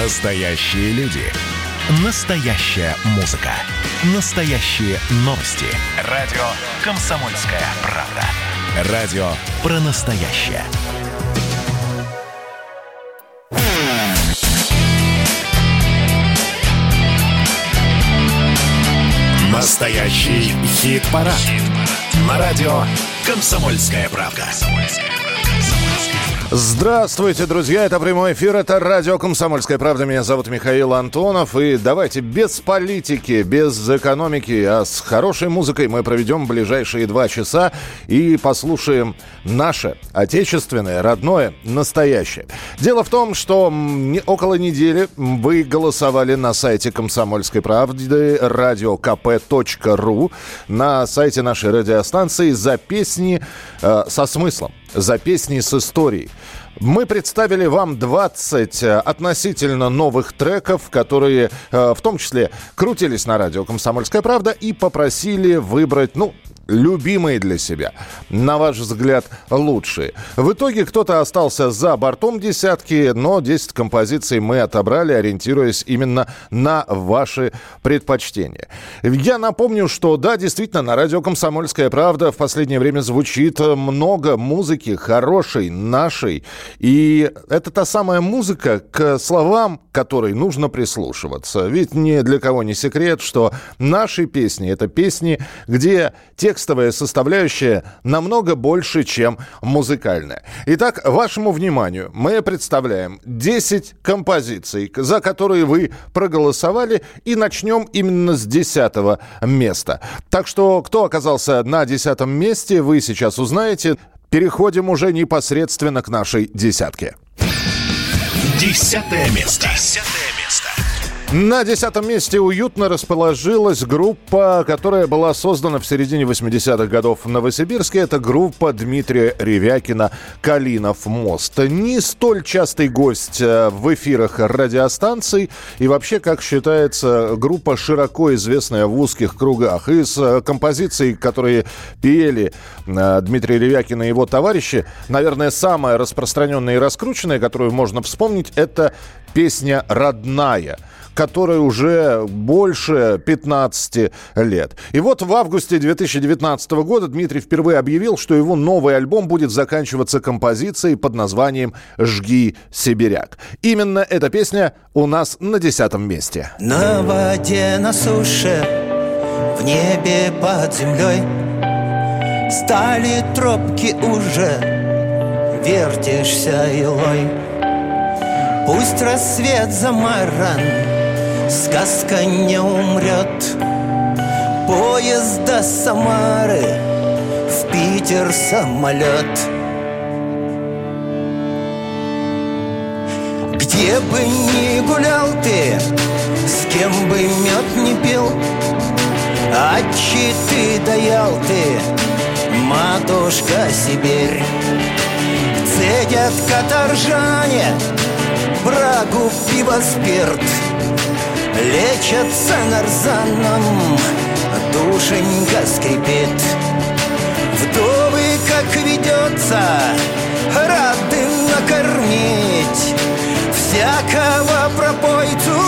Настоящие люди. Настоящая музыка. Настоящие новости. Радио «Комсомольская правда». Радио про настоящее. Настоящий хит-парад. Хит На радио «Комсомольская правда». «Комсомольская правда». Здравствуйте, друзья! Это прямой эфир, это радио «Комсомольская правда». Меня зовут Михаил Антонов. И давайте без политики, без экономики, а с хорошей музыкой мы проведем ближайшие два часа и послушаем наше, отечественное, родное, настоящее. Дело в том, что около недели вы голосовали на сайте «Комсомольской правды» радиокп.ру на сайте нашей радиостанции за песни э, со смыслом за песни с историей. Мы представили вам 20 э, относительно новых треков, которые э, в том числе крутились на радио «Комсомольская правда» и попросили выбрать, ну, любимые для себя, на ваш взгляд, лучшие. В итоге кто-то остался за бортом десятки, но 10 композиций мы отобрали, ориентируясь именно на ваши предпочтения. Я напомню, что да, действительно, на радио «Комсомольская правда» в последнее время звучит много музыки хорошей, нашей. И это та самая музыка, к словам которой нужно прислушиваться. Ведь ни для кого не секрет, что наши песни — это песни, где текст текстовая составляющая намного больше, чем музыкальная. Итак, вашему вниманию мы представляем 10 композиций, за которые вы проголосовали, и начнем именно с 10 места. Так что, кто оказался на 10 месте, вы сейчас узнаете. Переходим уже непосредственно к нашей десятке. Десятое место. Десятое на десятом месте уютно расположилась группа, которая была создана в середине 80-х годов в Новосибирске. Это группа Дмитрия Ревякина «Калинов мост». Не столь частый гость э, в эфирах радиостанций. И вообще, как считается, группа широко известная в узких кругах. Из э, композиций, которые пели э, Дмитрий Ревякин и его товарищи, наверное, самая распространенная и раскрученная, которую можно вспомнить, это песня «Родная» которой уже больше 15 лет. И вот в августе 2019 года Дмитрий впервые объявил, что его новый альбом будет заканчиваться композицией под названием «Жги, сибиряк». Именно эта песня у нас на десятом месте. На воде, на суше, в небе под землей Стали тропки уже, вертишься илой Пусть рассвет замаран сказка не умрет. Поезд до Самары, в Питер самолет. Где бы ни гулял ты, с кем бы мед не пил А ты даял ты, матушка Сибирь. Цедят каторжане, брагу, пиво, спирт — Лечатся нарзаном, душенька скрипит. Вдовы, как ведется, рады накормить. Всякого пропойцу,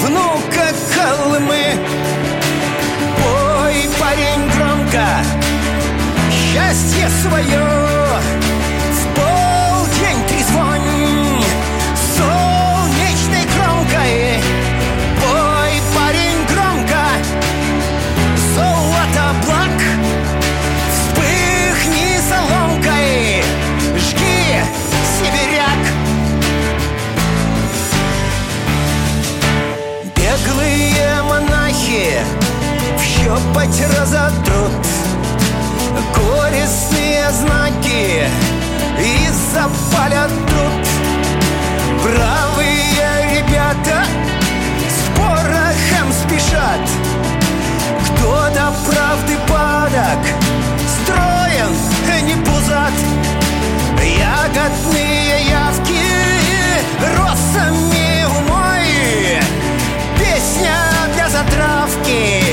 внука Колымы. Пой, парень, громко, счастье свое щепать разотрут Горестные знаки и запалят труд. Бравые ребята с порохом спешат. Кто до правды падок, строен не пузат. Ягодные явки росами умой. Песня для затравки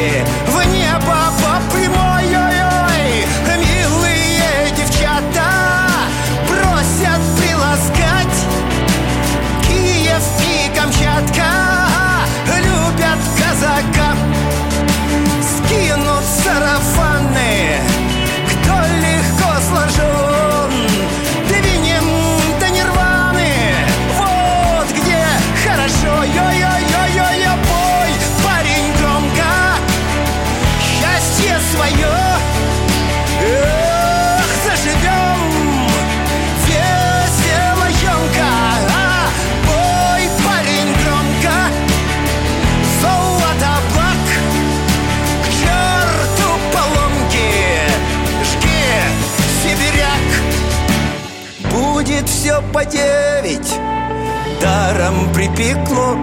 припекло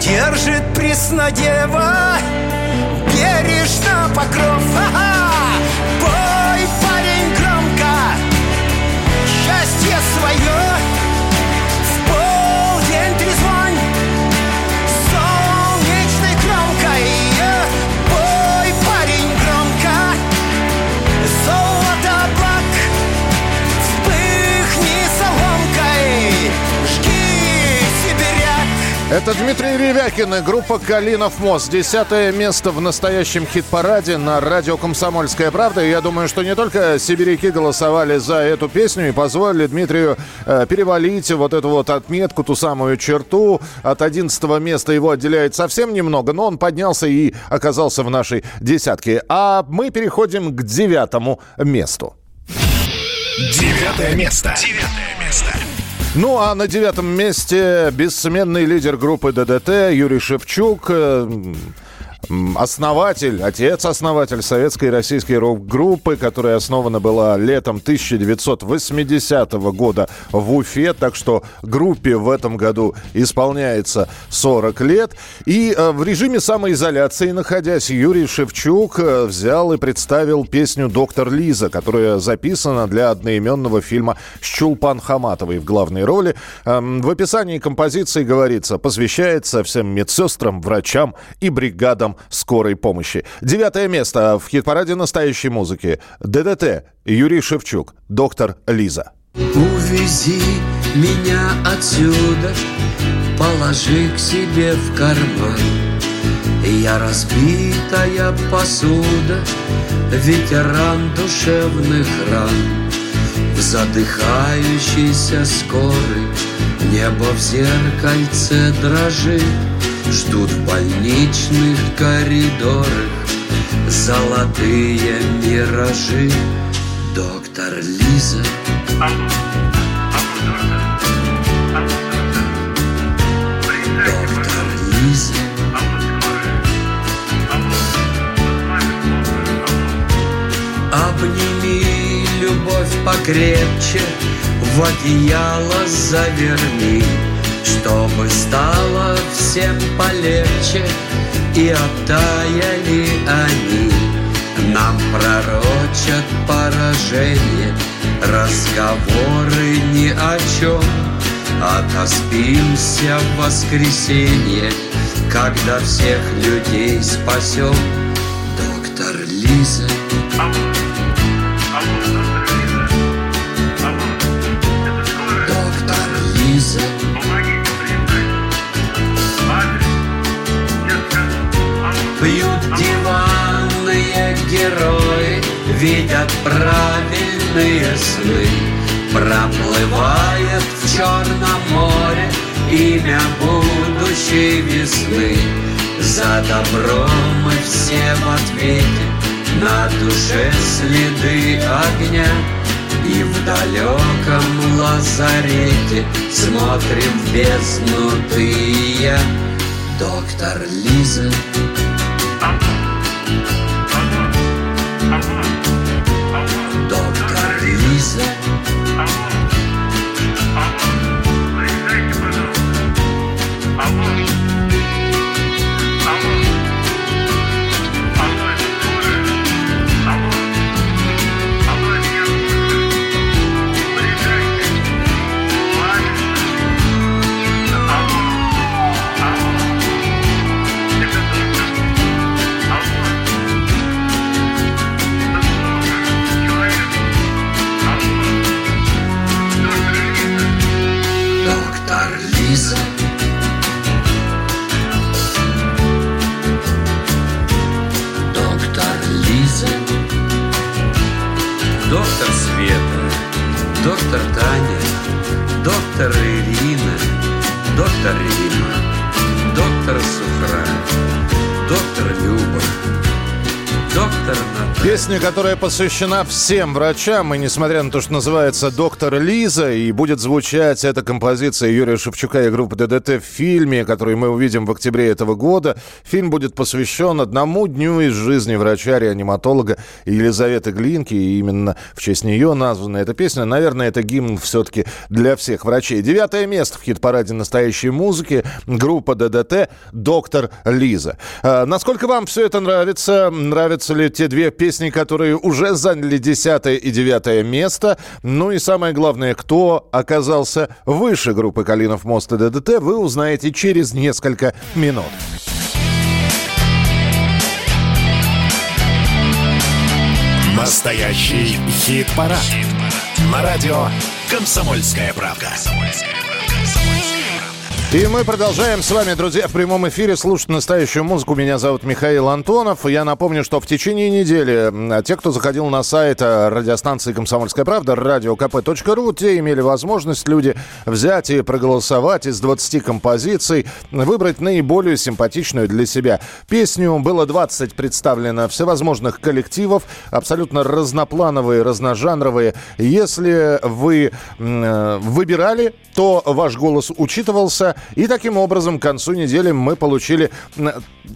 Держит преснодева Бережно покров Ага! Это Дмитрий Ревякин и группа «Калинов мост». Десятое место в настоящем хит-параде на радио «Комсомольская правда». И я думаю, что не только сибиряки голосовали за эту песню и позволили Дмитрию э, перевалить вот эту вот отметку, ту самую черту. От одиннадцатого места его отделяет совсем немного, но он поднялся и оказался в нашей десятке. А мы переходим к девятому месту. Девятое место. Девятое место. Ну а на девятом месте бессменный лидер группы ДДТ Юрий Шевчук. Основатель, отец-основатель советской и российской рок-группы, которая основана была летом 1980 года в Уфе. Так что группе в этом году исполняется 40 лет. И э, в режиме самоизоляции, находясь, Юрий Шевчук э, взял и представил песню «Доктор Лиза», которая записана для одноименного фильма с Чулпан Хаматовой в главной роли. Эм, В описании композиции говорится, посвящается всем медсестрам, врачам и бригадам скорой помощи. Девятое место в хит-параде настоящей музыки. ДДТ. Юрий Шевчук. Доктор Лиза. Увези меня отсюда, положи к себе в карман. Я разбитая посуда, ветеран душевных ран. В задыхающейся скорой небо в зеркальце дрожит, Ждут в больничных коридорах золотые миражи. Доктор Лиза, доктор Лиза. Обними любовь покрепче, в одеяло заверни, Чтобы стало всем полегче и оттаяли они. Нам пророчат поражение, разговоры ни о чем, Отоспимся в воскресенье, когда всех людей спасем. Герои, видят правильные сны. Проплывает в Черном море имя будущей весны. За добро мы все в ответе, на душе следы огня. И в далеком лазарете смотрим в бездну ты и я. Доктор Лиза, доктор Таня, доктор Ирина, доктор Рима, доктор Сухра, доктор Люба, доктор Наталья. Песня, которая посвящена всем врачам, и несмотря на то, что называется «Доктор Лиза», и будет звучать эта композиция Юрия Шевчука и группы ДДТ в фильме, который мы увидим в октябре этого года. Фильм будет посвящен одному дню из жизни врача-реаниматолога Елизаветы Глинки, и именно в честь нее названа эта песня. Наверное, это гимн все-таки для всех врачей. Девятое место в хит-параде настоящей музыки. Группа ДДТ «Доктор Лиза». А, насколько вам все это нравится? Нравятся ли те две песни, которые уже заняли десятое и девятое место? Ну и самое главное, кто оказался выше группы «Калинов мост» и ДДТ, вы узнаете через несколько минут. Настоящий хит-парад. На радио «Комсомольская правда». И мы продолжаем с вами, друзья, в прямом эфире слушать настоящую музыку. Меня зовут Михаил Антонов. Я напомню, что в течение недели те, кто заходил на сайт э, радиостанции «Комсомольская правда», radiokp.ru, те имели возможность, люди, взять и проголосовать из 20 композиций, выбрать наиболее симпатичную для себя песню. Было 20 представлено всевозможных коллективов, абсолютно разноплановые, разножанровые. Если вы э, выбирали, то ваш голос учитывался, и таким образом к концу недели мы получили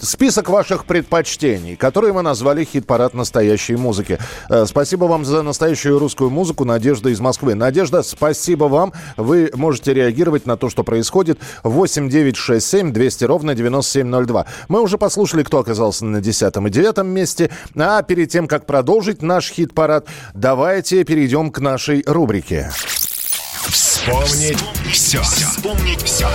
список ваших предпочтений, которые мы назвали «Хит-парад настоящей музыки». Э, спасибо вам за настоящую русскую музыку. Надежда из Москвы. Надежда, спасибо вам. Вы можете реагировать на то, что происходит. 8 9 6 7 200 ровно 9702. Мы уже послушали, кто оказался на 10 и 9 месте. А перед тем, как продолжить наш хит-парад, давайте перейдем к нашей рубрике. Вспомнить все. Вспомнить все.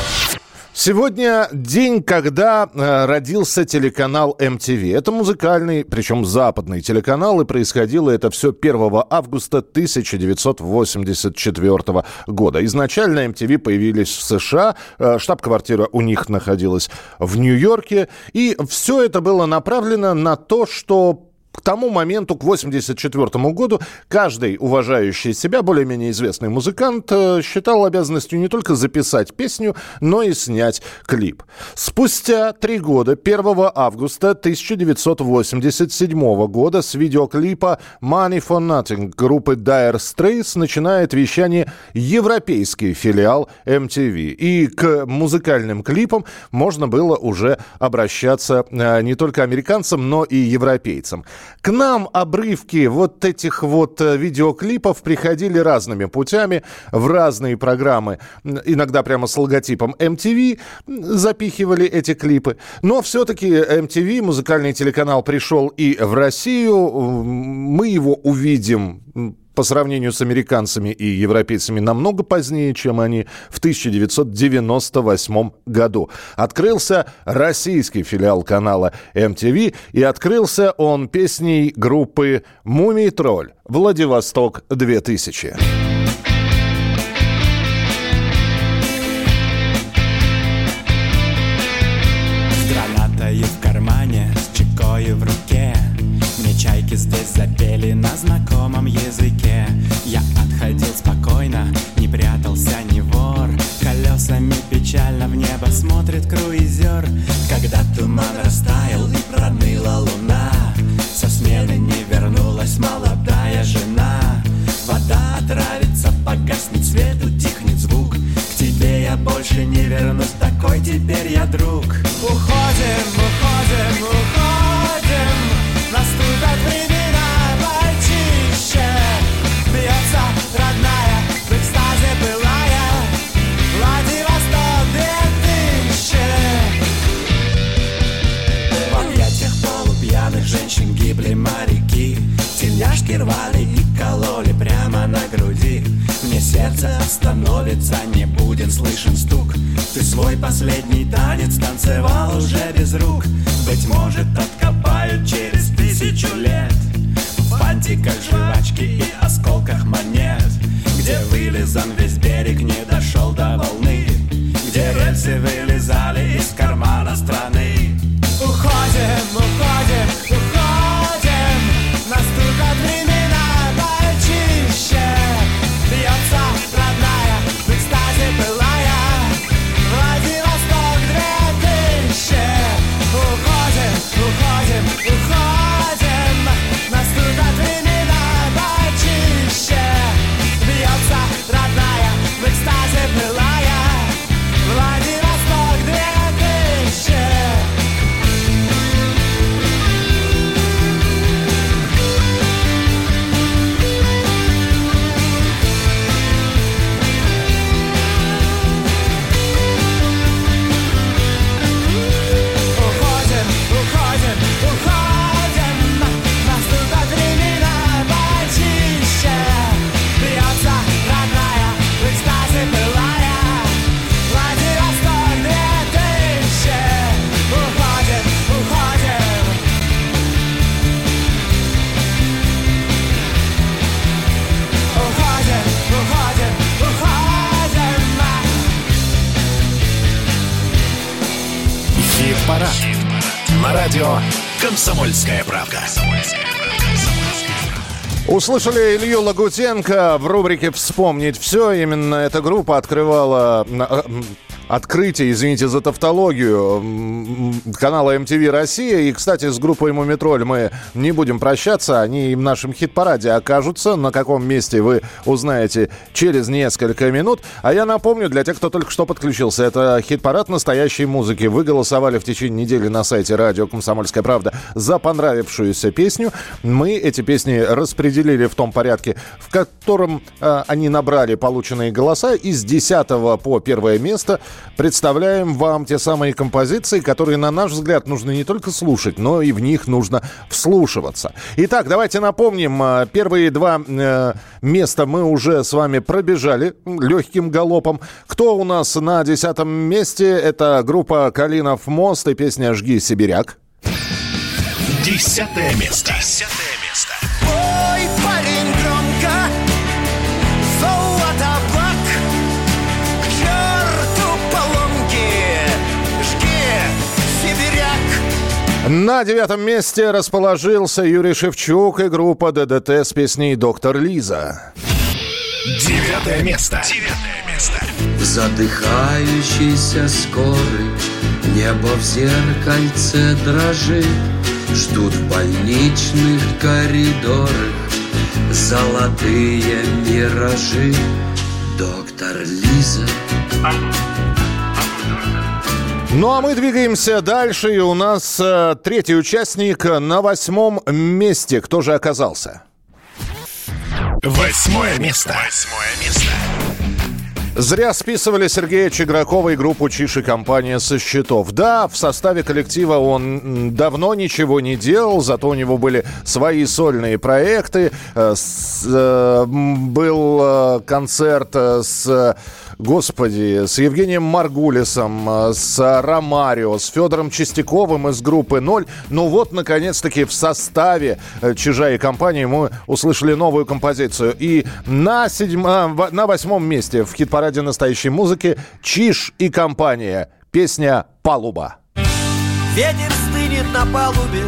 Сегодня день, когда э, родился телеканал MTV. Это музыкальный, причем западный телеканал, и происходило это все 1 августа 1984 года. Изначально MTV появились в США, э, штаб-квартира у них находилась в Нью-Йорке, и все это было направлено на то, что к тому моменту, к 1984 году, каждый уважающий себя, более-менее известный музыкант, э, считал обязанностью не только записать песню, но и снять клип. Спустя три года, 1 августа 1987 года, с видеоклипа «Money for Nothing» группы Dire Straits начинает вещание европейский филиал MTV. И к музыкальным клипам можно было уже обращаться э, не только американцам, но и европейцам. К нам обрывки вот этих вот э, видеоклипов приходили разными путями в разные программы. Иногда прямо с логотипом MTV запихивали эти клипы. Но все-таки MTV, музыкальный телеканал, пришел и в Россию. Мы его увидим по сравнению с американцами и европейцами намного позднее, чем они в 1998 году. Открылся российский филиал канала MTV, и открылся он песней группы «Мумий Тролль» «Владивосток 2000». Больше не вернусь, такой теперь я друг. Уходим, уходим, уходим. Наступят времена почище. Бьется родная, в экстазе былая Владивосток 2000 В объятиях полупьяных женщин гибли моряки. Тельняшки рвали и кололи прямо на груди сердце остановится, не будет слышен стук. Ты свой последний танец танцевал уже без рук. Быть может откопают через тысячу лет. В фантиках жвачки и осколках монет. Где вылезан весь берег, не дошел до волны. Где рельсы вылезали из кармана страны. Уходим, уходим, «Комсомольская правка». Услышали Илью Лагутенко в рубрике «Вспомнить все». Именно эта группа открывала э, открытие, извините за тавтологию, канала MTV Россия. И, кстати, с группой Мумитроль мы не будем прощаться. Они в нашем хит-параде окажутся. На каком месте вы узнаете через несколько минут. А я напомню, для тех, кто только что подключился, это хит-парад настоящей музыки. Вы голосовали в течение недели на сайте радио «Комсомольская правда» за понравившуюся песню. Мы эти песни распределили в том порядке, в котором э, они набрали полученные голоса. Из 10 по первое место представляем вам те самые композиции, которые, на наш взгляд, нужно не только слушать, но и в них нужно вслушиваться. Итак, давайте напомним, э, первые два э, места мы уже с вами пробежали легким галопом. Кто у нас на десятом месте? Это группа «Калинов мост» и песня «Жги, сибиряк». Десятое место. Десятое На девятом месте расположился Юрий Шевчук и группа ДДТ с песней «Доктор Лиза». Девятое место. Девятое место. Задыхающийся скорый Небо в зеркальце дрожит Ждут в больничных коридорах Золотые миражи Доктор Лиза Ну а мы двигаемся дальше, и у нас э, третий участник на восьмом месте. Кто же оказался? Восьмое место. Восьмое место. Зря списывали Сергея Чигракова и группу Чиши компания со счетов. Да, в составе коллектива он давно ничего не делал, зато у него были свои сольные проекты. Э, с- э, был э, концерт э, с, господи, с Евгением Маргулисом, с Ромарио, с Федором Чистяковым из группы «Ноль». Ну вот, наконец-таки, в составе Чижа и компании мы услышали новую композицию. И на, седьм... на восьмом месте в хит-параде настоящей музыки Чиж и компания. Песня «Палуба». Ветер стынет на палубе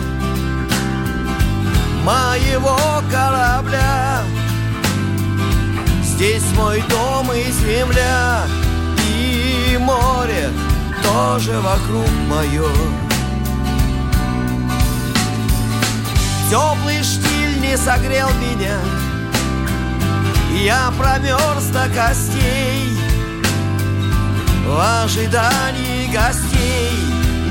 моего корабля. Здесь мой дом и земля, и море тоже вокруг мое. Теплый штиль не согрел меня, я промерз до костей в ожидании гостей,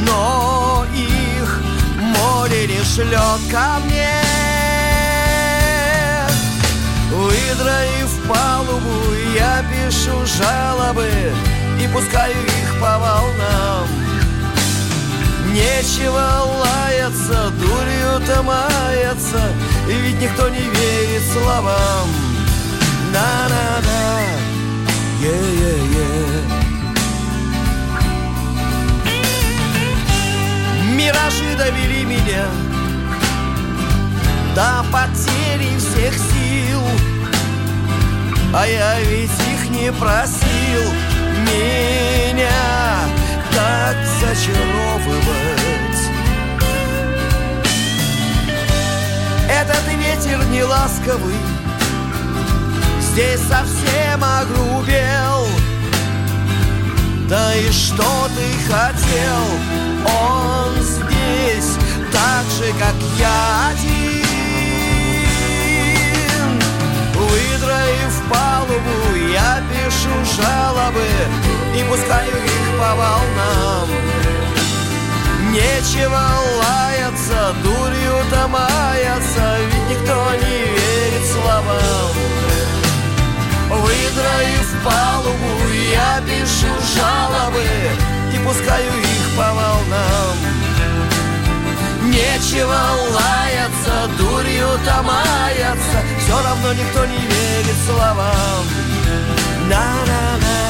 но их море не шлет ко мне. Выдроив палубу, я пишу жалобы и пускаю их по волнам. Нечего лаяться, дурью-то маяться, ведь никто не верит словам. Миражи довели меня до потери всех сил. А я ведь их не просил. Меня так зачаровывать. Этот ветер не ласковый Здесь совсем огрубел да и что ты хотел? Он здесь так же, как я один. Выдроив палубу, я пишу жалобы и пускаю их по волнам. Нечего лаяться, дурью-то маяться, ведь никто не верит словам. Выдроив палубу, я пишу жалобы И пускаю их по волнам. Нечего лаяться, дурью-то маяться Все равно никто не верит словам. На-на-на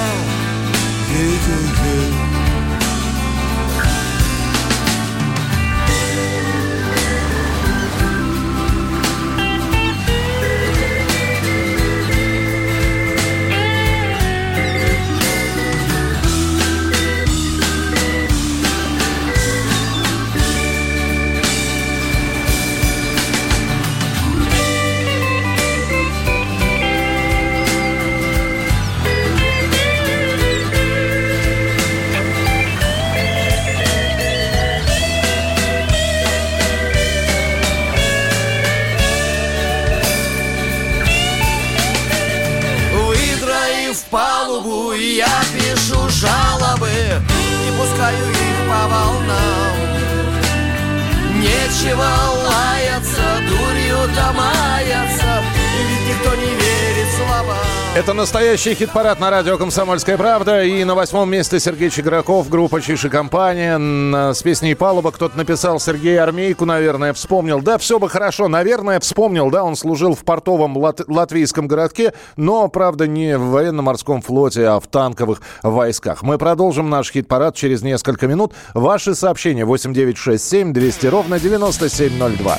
настоящий хит-парад на радио «Комсомольская правда». И на восьмом месте Сергей Чиграков, группа «Чиши компания». С песней «Палуба» кто-то написал Сергей Армейку, наверное, вспомнил. Да, все бы хорошо, наверное, вспомнил. Да, он служил в портовом лат- латвийском городке, но, правда, не в военно-морском флоте, а в танковых войсках. Мы продолжим наш хит-парад через несколько минут. Ваши сообщения 8967 200 ровно 9702.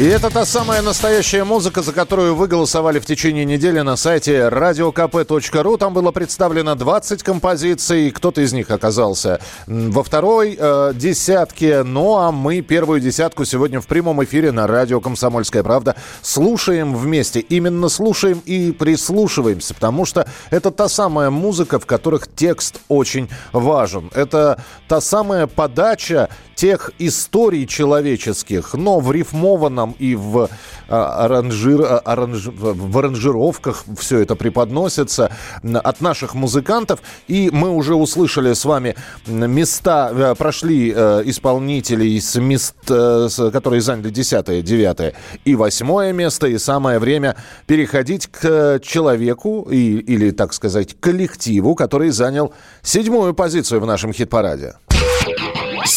И это та самая настоящая музыка, за которую вы голосовали в течение недели на сайте radiokp.ru. Там было представлено 20 композиций. Кто-то из них оказался во второй э, десятке. Ну а мы первую десятку сегодня в прямом эфире на радио «Комсомольская правда» слушаем вместе. Именно слушаем и прислушиваемся, потому что это та самая музыка, в которых текст очень важен. Это та самая подача тех историй человеческих, но в рифмованном и в, а, аранжир, а, аранж- в аранжировках все это преподносится от наших музыкантов. И мы уже услышали с вами места, э, прошли э, исполнителей с мест, э, которые заняли 10, 9 и 8 место. И самое время переходить к человеку и, или, так сказать, коллективу, который занял седьмую позицию в нашем хит-параде.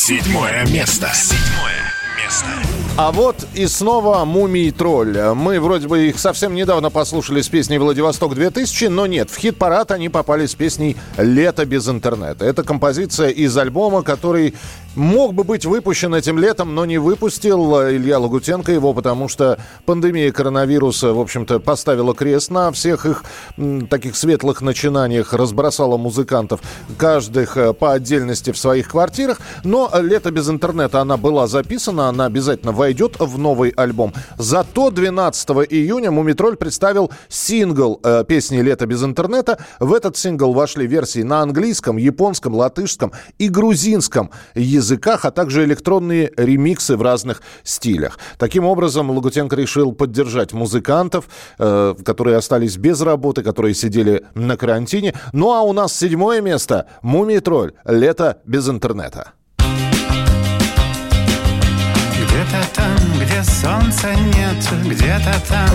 Седьмое место. Седьмое. А вот и снова «Мумий тролль». Мы вроде бы их совсем недавно послушали с песней «Владивосток-2000», но нет, в хит-парад они попали с песней «Лето без интернета». Это композиция из альбома, который мог бы быть выпущен этим летом, но не выпустил Илья Лагутенко его, потому что пандемия коронавируса, в общем-то, поставила крест на всех их таких светлых начинаниях, разбросала музыкантов, каждых э, по отдельности в своих квартирах. Но «Лето без интернета» она была записана, она обязательно войдет в новый альбом. Зато 12 июня Мумитроль представил сингл э, песни «Лето без интернета». В этот сингл вошли версии на английском, японском, латышском и грузинском языках, а также электронные ремиксы в разных стилях. Таким образом, Лагутенко решил поддержать музыкантов, э, которые остались без работы, которые сидели на карантине. Ну а у нас седьмое место «Мумий-тролль. Лето без интернета». Где-то там, где солнца нет, где-то там.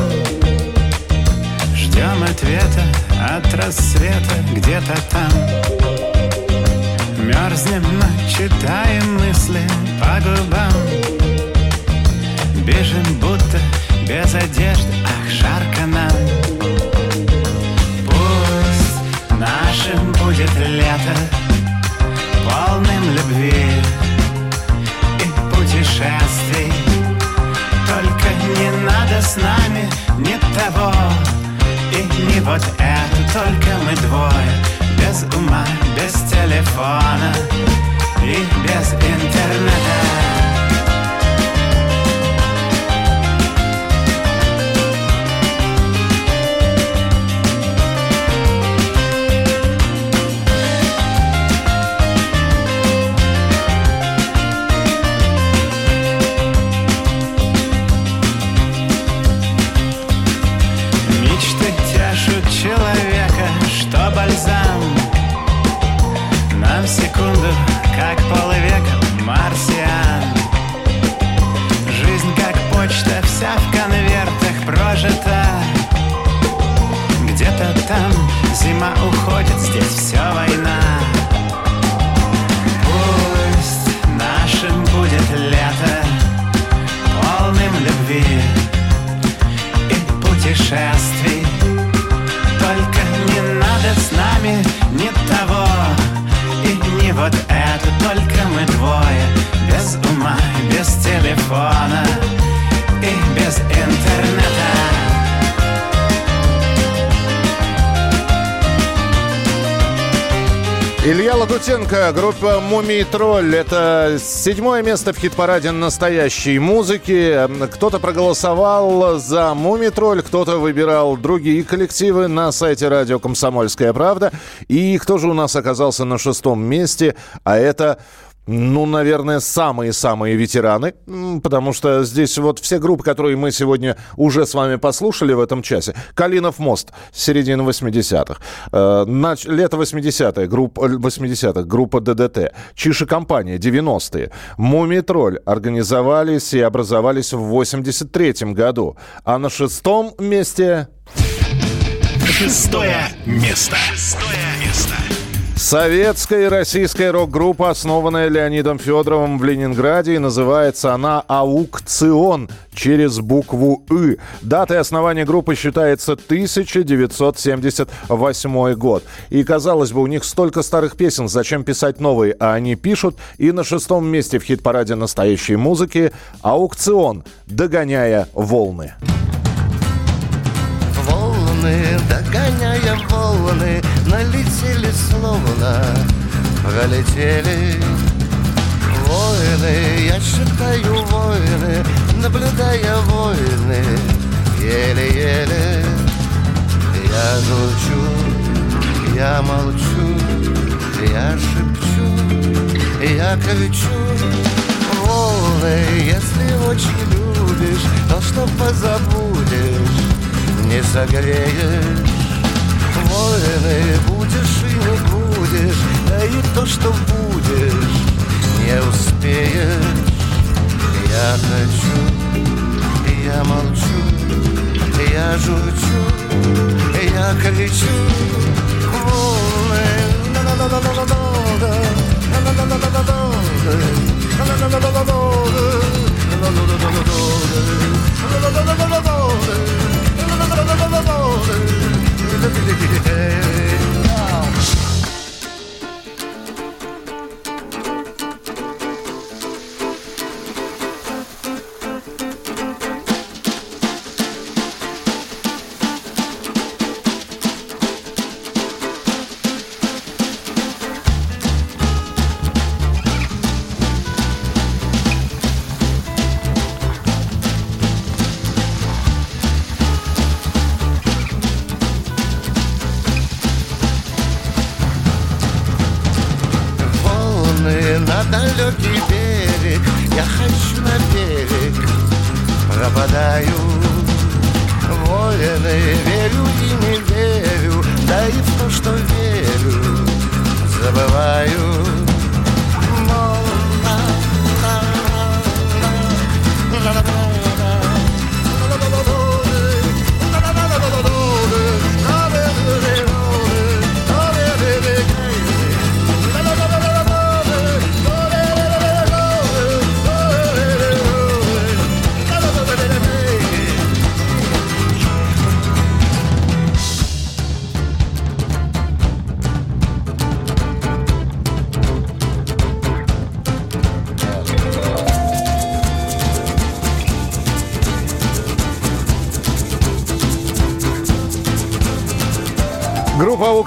Ждем ответа от рассвета, где-то там. Мерзнем, но читаем мысли по губам. Бежим, будто без одежды, ах, жарко нам. Пусть нашим будет лето Полным любви и путешествий надо с нами ни того. И не вот это Только мы двое, без ума, без телефона и без интернета прожита Где-то там зима уходит, здесь все война Пусть нашим будет лето Полным любви и путешествий. Только не надо с нами ни того и не вот это. Только мы двое, без ума, без телефона Илья Лагутенко, группа «Мумий Тролль». Это седьмое место в хит-параде настоящей музыки. Кто-то проголосовал за «Мумий Тролль», кто-то выбирал другие коллективы на сайте радио «Комсомольская правда». И кто же у нас оказался на шестом месте? А это ну, наверное, самые-самые ветераны, потому что здесь вот все группы, которые мы сегодня уже с вами послушали в этом часе. Калинов мост, середина 80-х. Э, лето 80-х, группа, 80-х, группа ДДТ. Чиша компания, 90-е. Мумитроль организовались и образовались в 83-м году. А на шестом месте... Шестое место. Шестое. Советская и российская рок-группа, основанная Леонидом Федоровым в Ленинграде, и называется она «Аукцион» через букву «ы». Датой основания группы считается 1978 год. И, казалось бы, у них столько старых песен, зачем писать новые? А они пишут, и на шестом месте в хит-параде настоящей музыки «Аукцион», догоняя волны. Волны, догоняя волны, налетели словно пролетели Воины, я считаю воины, наблюдая войны Еле-еле. Я звучу, я молчу, я шепчу, я кричу. Волны, если очень любишь, то что позабудешь, не согреешь Воины будешь и не будешь, да и то, что будешь, не успеешь. Я хочу, я молчу, я журчу, я кричу. Волны, волны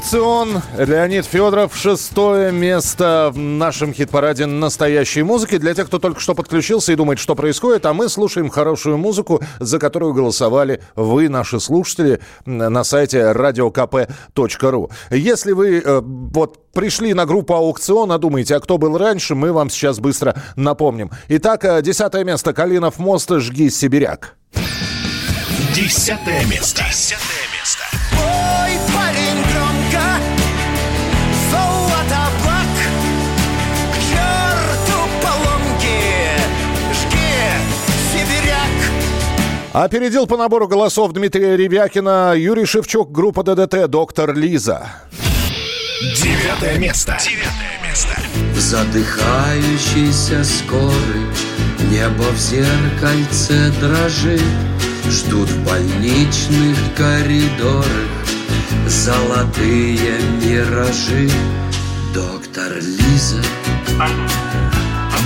«Аукцион», Леонид Федоров, шестое место в нашем хит-параде настоящей музыки. Для тех, кто только что подключился и думает, что происходит, а мы слушаем хорошую музыку, за которую голосовали вы, наши слушатели, на сайте radiokp.ru. Если вы э, вот пришли на группу «Аукцион», а думаете, а кто был раньше, мы вам сейчас быстро напомним. Итак, э, десятое место, Калинов мост, «Жги сибиряк». Десятое место. Десятое Опередил по набору голосов Дмитрия Ревякина Юрий Шевчук, группа ДДТ, доктор Лиза. Девятое место. Девятое место. Задыхающийся скорый Небо в зеркальце дрожит Ждут в больничных коридорах Золотые миражи Доктор Лиза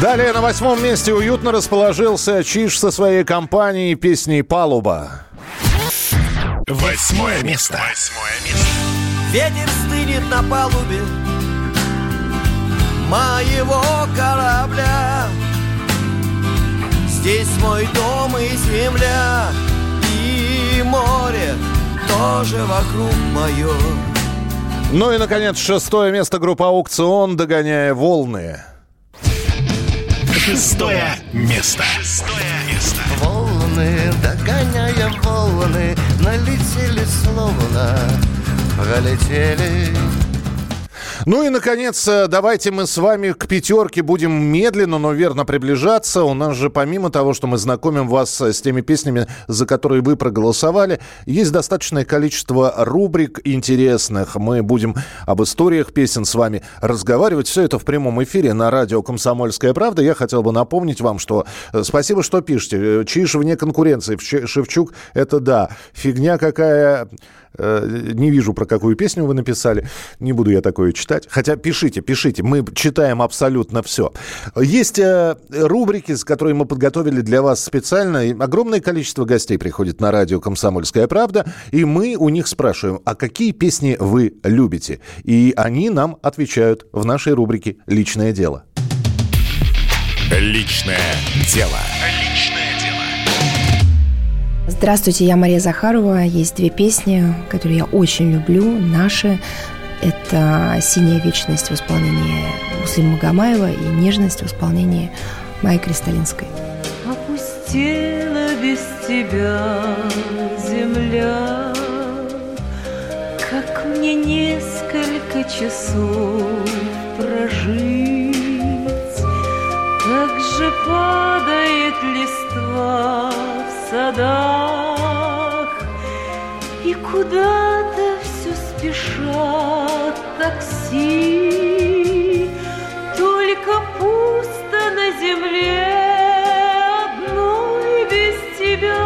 Далее на восьмом месте уютно расположился Чиш со своей компанией песней «Палуба». Восьмое место. Восьмое место. Ветер стынет на палубе Моего корабля Здесь мой дом и земля И море тоже вокруг мое Ну и, наконец, шестое место группа «Аукцион», догоняя волны. Шестое место. Шестое место. Волны, догоняя волны, налетели словно, пролетели ну и, наконец, э, давайте мы с вами к пятерке будем медленно, но верно приближаться. У нас же, помимо того, что мы знакомим вас с теми песнями, за которые вы проголосовали, есть достаточное количество рубрик интересных. Мы будем об историях песен с вами разговаривать. Все это в прямом эфире на радио «Комсомольская правда». Я хотел бы напомнить вам, что э, спасибо, что пишете. Э, Чиж вне конкуренции. Шевчук – это да. Фигня какая Э, не вижу, про какую песню вы написали. Не буду я такое читать. Хотя пишите, пишите. Мы читаем абсолютно все. Есть э, рубрики, с которыми мы подготовили для вас специально. Огромное количество гостей приходит на радио «Комсомольская правда». И мы у них спрашиваем, а какие песни вы любите? И они нам отвечают в нашей рубрике «Личное дело». Личное дело. Здравствуйте, я Мария Захарова. Есть две песни, которые я очень люблю, наши. Это «Синяя вечность» в исполнении Муслима Магомаева и «Нежность» в исполнении Майи Кристалинской. Опустела без тебя земля, Как мне несколько часов прожить, Как же падает листва садах И куда-то все спешат такси Только пусто на земле одной без тебя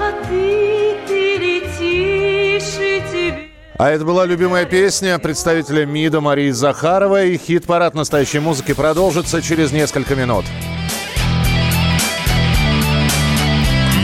А ты, ты летишь и тебе а это была любимая песня представителя МИДа Марии Захаровой. Хит-парад настоящей музыки продолжится через несколько минут.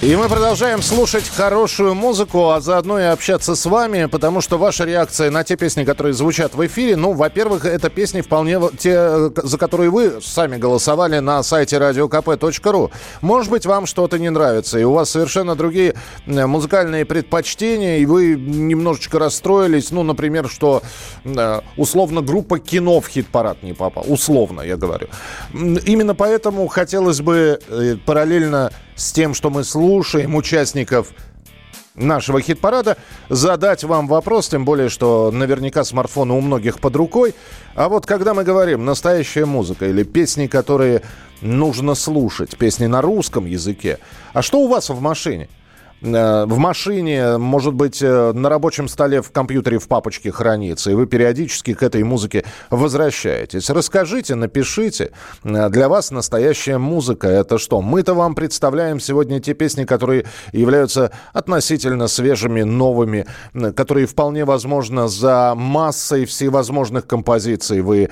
И мы продолжаем слушать хорошую музыку, а заодно и общаться с вами, потому что ваша реакция на те песни, которые звучат в эфире, ну, во-первых, это песни вполне те, за которые вы сами голосовали на сайте radiokp.ru. Может быть, вам что-то не нравится, и у вас совершенно другие э, музыкальные предпочтения, и вы немножечко расстроились, ну, например, что э, условно группа кино в хит-парад не попала. Условно, я говорю. Именно поэтому хотелось бы э, параллельно с тем, что мы слушаем участников нашего хит-парада, задать вам вопрос, тем более, что наверняка смартфоны у многих под рукой. А вот когда мы говорим настоящая музыка или песни, которые нужно слушать, песни на русском языке, а что у вас в машине? Э, в машине, может быть, э, на рабочем столе в компьютере в папочке хранится, и вы периодически к этой музыке возвращаетесь. Расскажите, напишите. Э, для вас настоящая музыка – это что? Мы-то вам представляем сегодня те песни, которые являются относительно свежими, новыми, которые вполне возможно за массой всевозможных композиций вы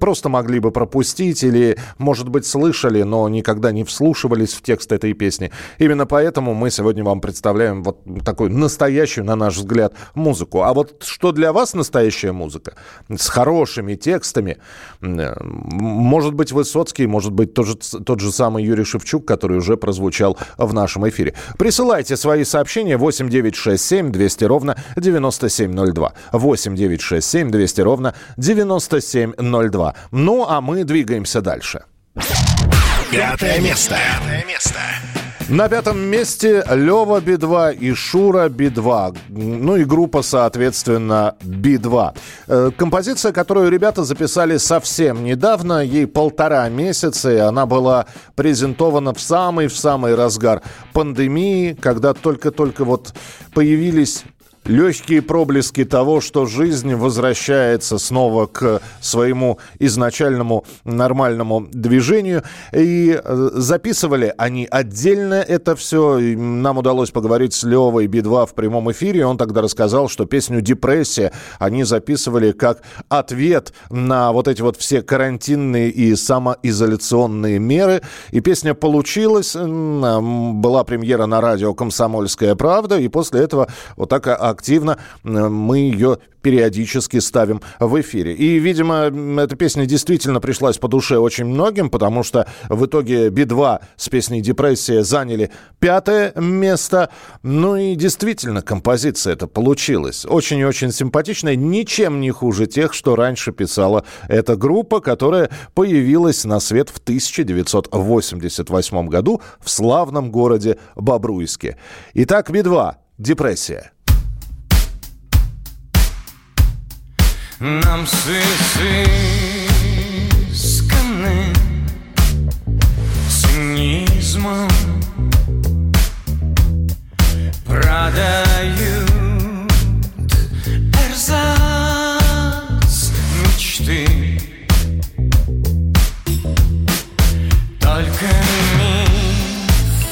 просто могли бы пропустить или, может быть, слышали, но никогда не вслушивались в текст этой песни. Именно поэтому мы сегодня вам представляем вот такую настоящую, на наш взгляд, музыку. А вот что для вас настоящая музыка? С хорошими текстами. Э, может быть, Высоцкий, может быть, тот же, тот же самый Юрий Шевчук, который уже прозвучал в нашем эфире. Присылайте свои сообщения 8967 200 ровно 9702. 8967 200 ровно 9702. Ну, а мы двигаемся дальше. Пятое место. Пятое место. На пятом месте Лева Би-2 и Шура Би-2. Ну и группа, соответственно, Би-2. Э, композиция, которую ребята записали совсем недавно, ей полтора месяца, и она была презентована в самый-в самый разгар пандемии, когда только-только вот появились легкие проблески того, что жизнь возвращается снова к своему изначальному нормальному движению. И э, записывали они отдельно это все. Нам удалось поговорить с Левой Би-2 в прямом эфире. Он тогда рассказал, что песню «Депрессия» они записывали как ответ на вот эти вот все карантинные и самоизоляционные меры. И песня получилась. Была премьера на радио «Комсомольская правда». И после этого вот так активно мы ее периодически ставим в эфире. И, видимо, эта песня действительно пришлась по душе очень многим, потому что в итоге Би-2 с песней «Депрессия» заняли пятое место. Ну и действительно, композиция это получилась. Очень и очень симпатичная, ничем не хуже тех, что раньше писала эта группа, которая появилась на свет в 1988 году в славном городе Бобруйске. Итак, Би-2 «Депрессия». Нам с изысканным цинизмом Продают эрзац мечты. Только миф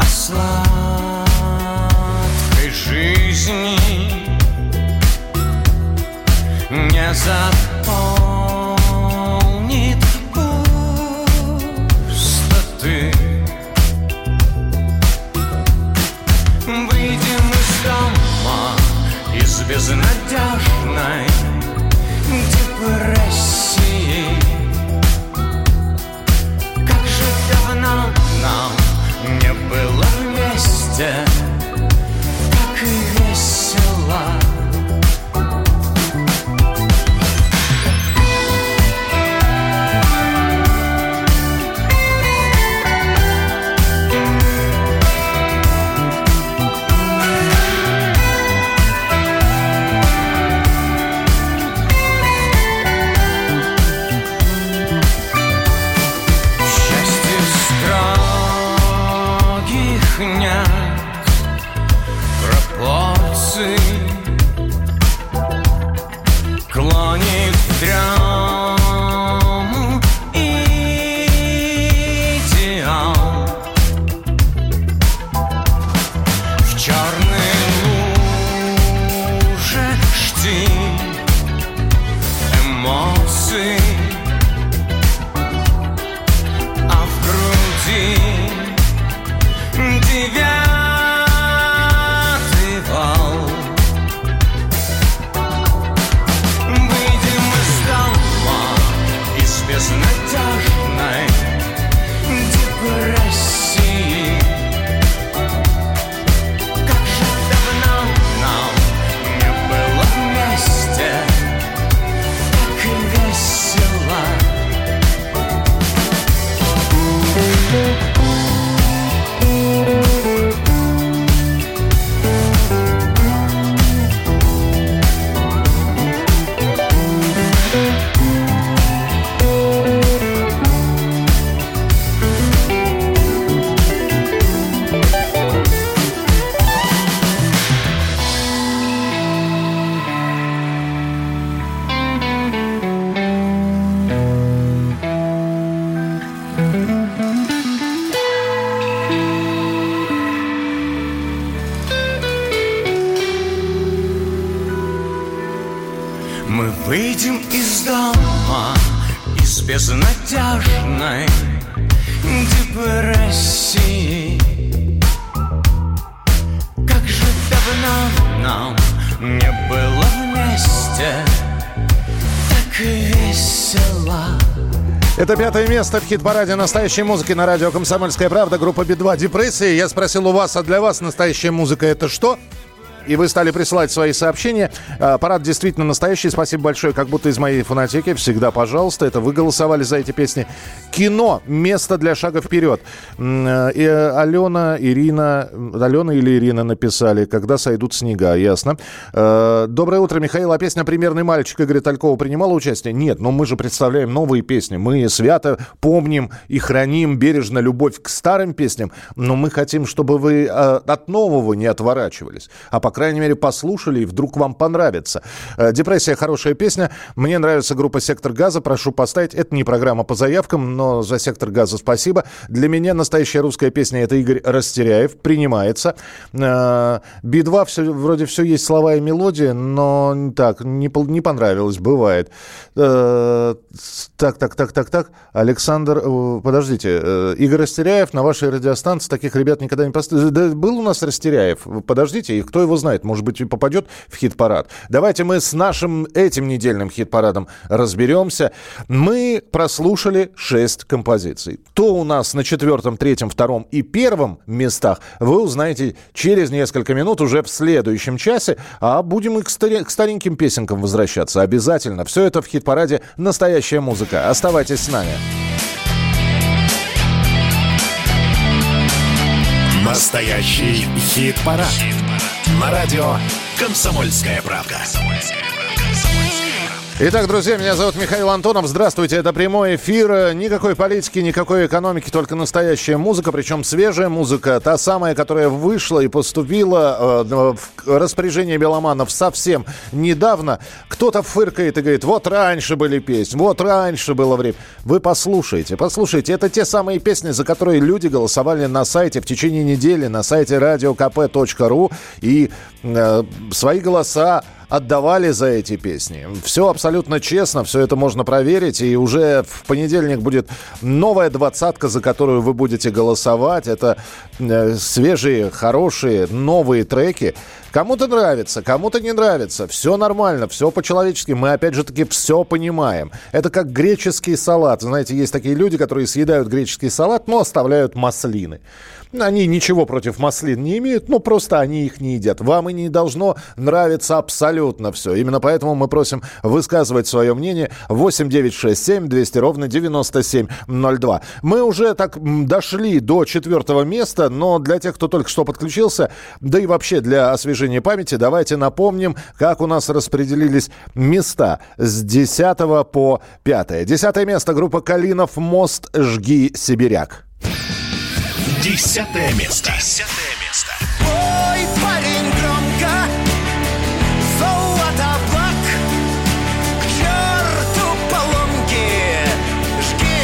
о сладкой заполнит пустоты. Выйдем из дома, из безнадежной депрессии. Как же давно нам не было вместе, в хит-параде настоящей музыки на радио «Комсомольская правда». Группа Би-2 «Депрессия». Я спросил у вас, а для вас настоящая музыка это что? И вы стали присылать свои сообщения. А, Парад действительно настоящий. Спасибо большое, как будто из моей фонотеки. Всегда, пожалуйста. Это вы голосовали за эти песни. Кино. Место для шага вперед. Э, И э, Алена, Ирина... Алена или Ирина написали, когда сойдут снега. Ясно. Э, Доброе утро, Михаил. А песня «Примерный мальчик» Игоря Талькова принимала участие? Нет, но мы же представляем новые песни. Мы свято помним и храним бережно любовь к старым песням, но мы хотим, чтобы вы от нового не отворачивались, а по крайней мере послушали и вдруг вам понравится. Э, Депрессия хорошая песня. Мне нравится группа Сектор Газа. Прошу поставить. Это не программа по заявкам, но за Сектор Газа спасибо. Для меня настоящая русская песня это Игорь Растеряев. Принимается. Э, Би-2 все, вроде все есть слова и мелодия, но так, не, не понравилось, бывает. Э, Так, так, так, так, так. Александр, э, подождите, э, Игорь Растеряев на вашей радиостанции таких ребят никогда не поставил. Да был у нас Растеряев, подождите, и кто его знает? Знает, может быть, и попадет в хит-парад. Давайте мы с нашим этим недельным хит-парадом разберемся. Мы прослушали 6 композиций. То у нас на четвертом, третьем, втором и первом местах вы узнаете через несколько минут уже в следующем часе, а будем и к, старе- к стареньким песенкам возвращаться обязательно. Все это в хит-параде «Настоящая музыка». Оставайтесь с нами. Настоящий хит-парад. На радио «Комсомольская правда». Итак, друзья, меня зовут Михаил Антонов. Здравствуйте, это прямой эфир. Никакой политики, никакой экономики, только настоящая музыка, причем свежая музыка, та самая, которая вышла и поступила э, в распоряжение беломанов совсем недавно. Кто-то фыркает и говорит, вот раньше были песни, вот раньше было время. Вы послушайте, послушайте, это те самые песни, за которые люди голосовали на сайте в течение недели, на сайте radiokp.ru и свои голоса отдавали за эти песни. Все абсолютно честно, все это можно проверить. И уже в понедельник будет новая двадцатка, за которую вы будете голосовать. Это э, свежие, хорошие, новые треки. Кому-то нравится, кому-то не нравится. Все нормально, все по-человечески. Мы, опять же таки, все понимаем. Это как греческий салат. Знаете, есть такие люди, которые съедают греческий салат, но оставляют маслины. Они ничего против маслин не имеют, но просто они их не едят. Вам и не должно нравиться абсолютно все. Именно поэтому мы просим высказывать свое мнение 8 9 6 7 200 ровно 9702. Мы уже так дошли до четвертого места, но для тех, кто только что подключился, да и вообще для освежения памяти, давайте напомним, как у нас распределились места с 10 по 5. Десятое место группа Калинов «Мост. Жги Сибиряк». Десятое место. Десятое место. Ой, парень, громко Золото благ К черту поломки Жги,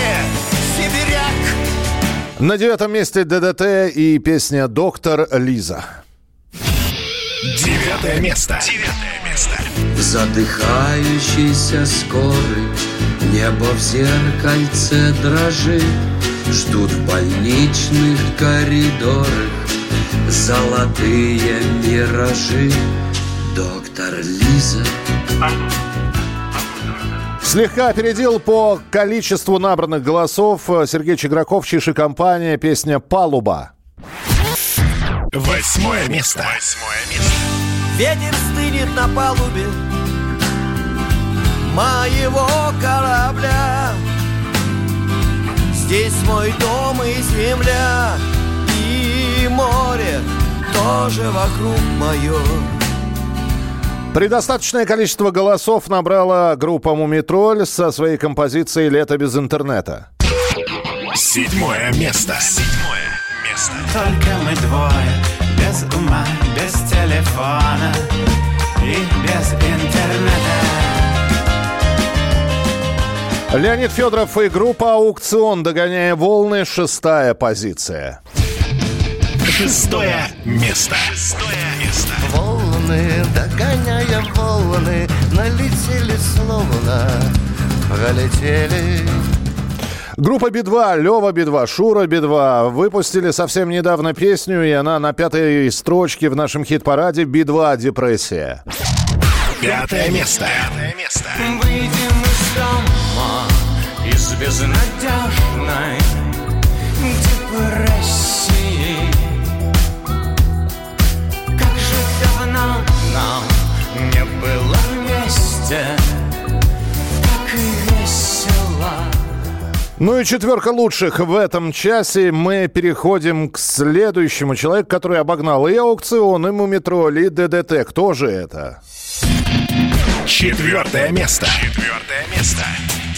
сибиряк На девятом месте ДДТ и песня «Доктор Лиза». Девятое место. Девятое место. Задыхающийся скорый Небо в зеркальце дрожит Ждут в больничных коридорах Золотые миражи Доктор Лиза Слегка опередил по количеству набранных голосов Сергей Чеграков, Чиши компания, песня «Палуба». Восьмое место. Восьмое место. Ветер стынет на палубе Моего корабля Здесь мой дом и земля И море тоже вокруг мое Предостаточное количество голосов набрала группа «Мумитроль» со своей композицией «Лето без интернета». Седьмое место. Седьмое место. Только мы двое, без ума, без телефона и без интернета. Леонид Федоров и группа «Аукцион», догоняя волны, шестая позиция. Шестое место. Шестое место. Волны, догоняя волны Налетели словно пролетели Группа Би-2, Лева Би-2, Шура Би-2 выпустили совсем недавно песню, и она на пятой строчке в нашем хит-параде «Би-2. Депрессия». Пятое место. Пятое место. Выйдем из дома безнадежной депрессии. Как же давно нам не было вместе, так и весело. Ну и четверка лучших в этом часе. Мы переходим к следующему человеку, который обогнал и аукцион, и Мумитроль, и ДДТ. Кто же это? Четвертое место. Четвертое место.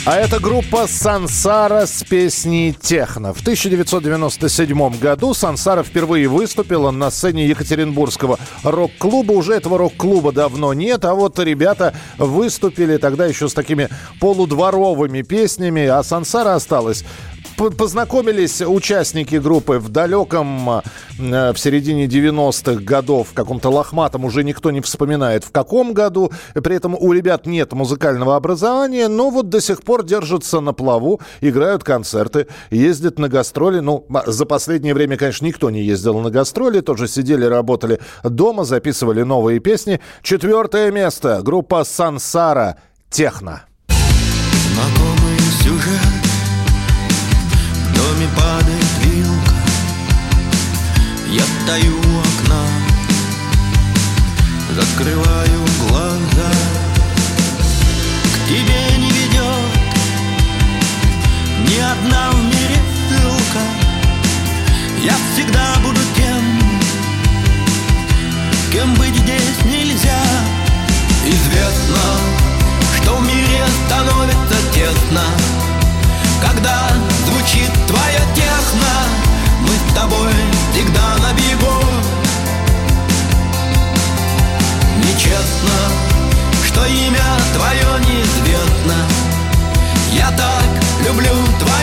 А это группа «Сансара» с песней «Техно». В 1997 году «Сансара» впервые выступила на сцене Екатеринбургского рок-клуба. Уже этого рок-клуба давно нет, а вот ребята выступили тогда еще с такими полудворовыми песнями, а «Сансара» осталась познакомились участники группы в далеком, э, в середине 90-х годов, в каком-то лохматом, уже никто не вспоминает в каком году. При этом у ребят нет музыкального образования, но вот до сих пор держатся на плаву, играют концерты, ездят на гастроли. Ну, а за последнее время, конечно, никто не ездил на гастроли, тоже сидели, работали дома, записывали новые песни. Четвертое место. Группа «Сансара» «Техно». Знакомый сюжет доме падает вилка. Я у окна Закрываю глаза. К тебе не ведет Ни одна в мире ссылка. Я всегда буду тем Кем быть здесь нельзя. Известно, что в мире становится тесно Нечестно, что имя твое неизвестно. Я так люблю твое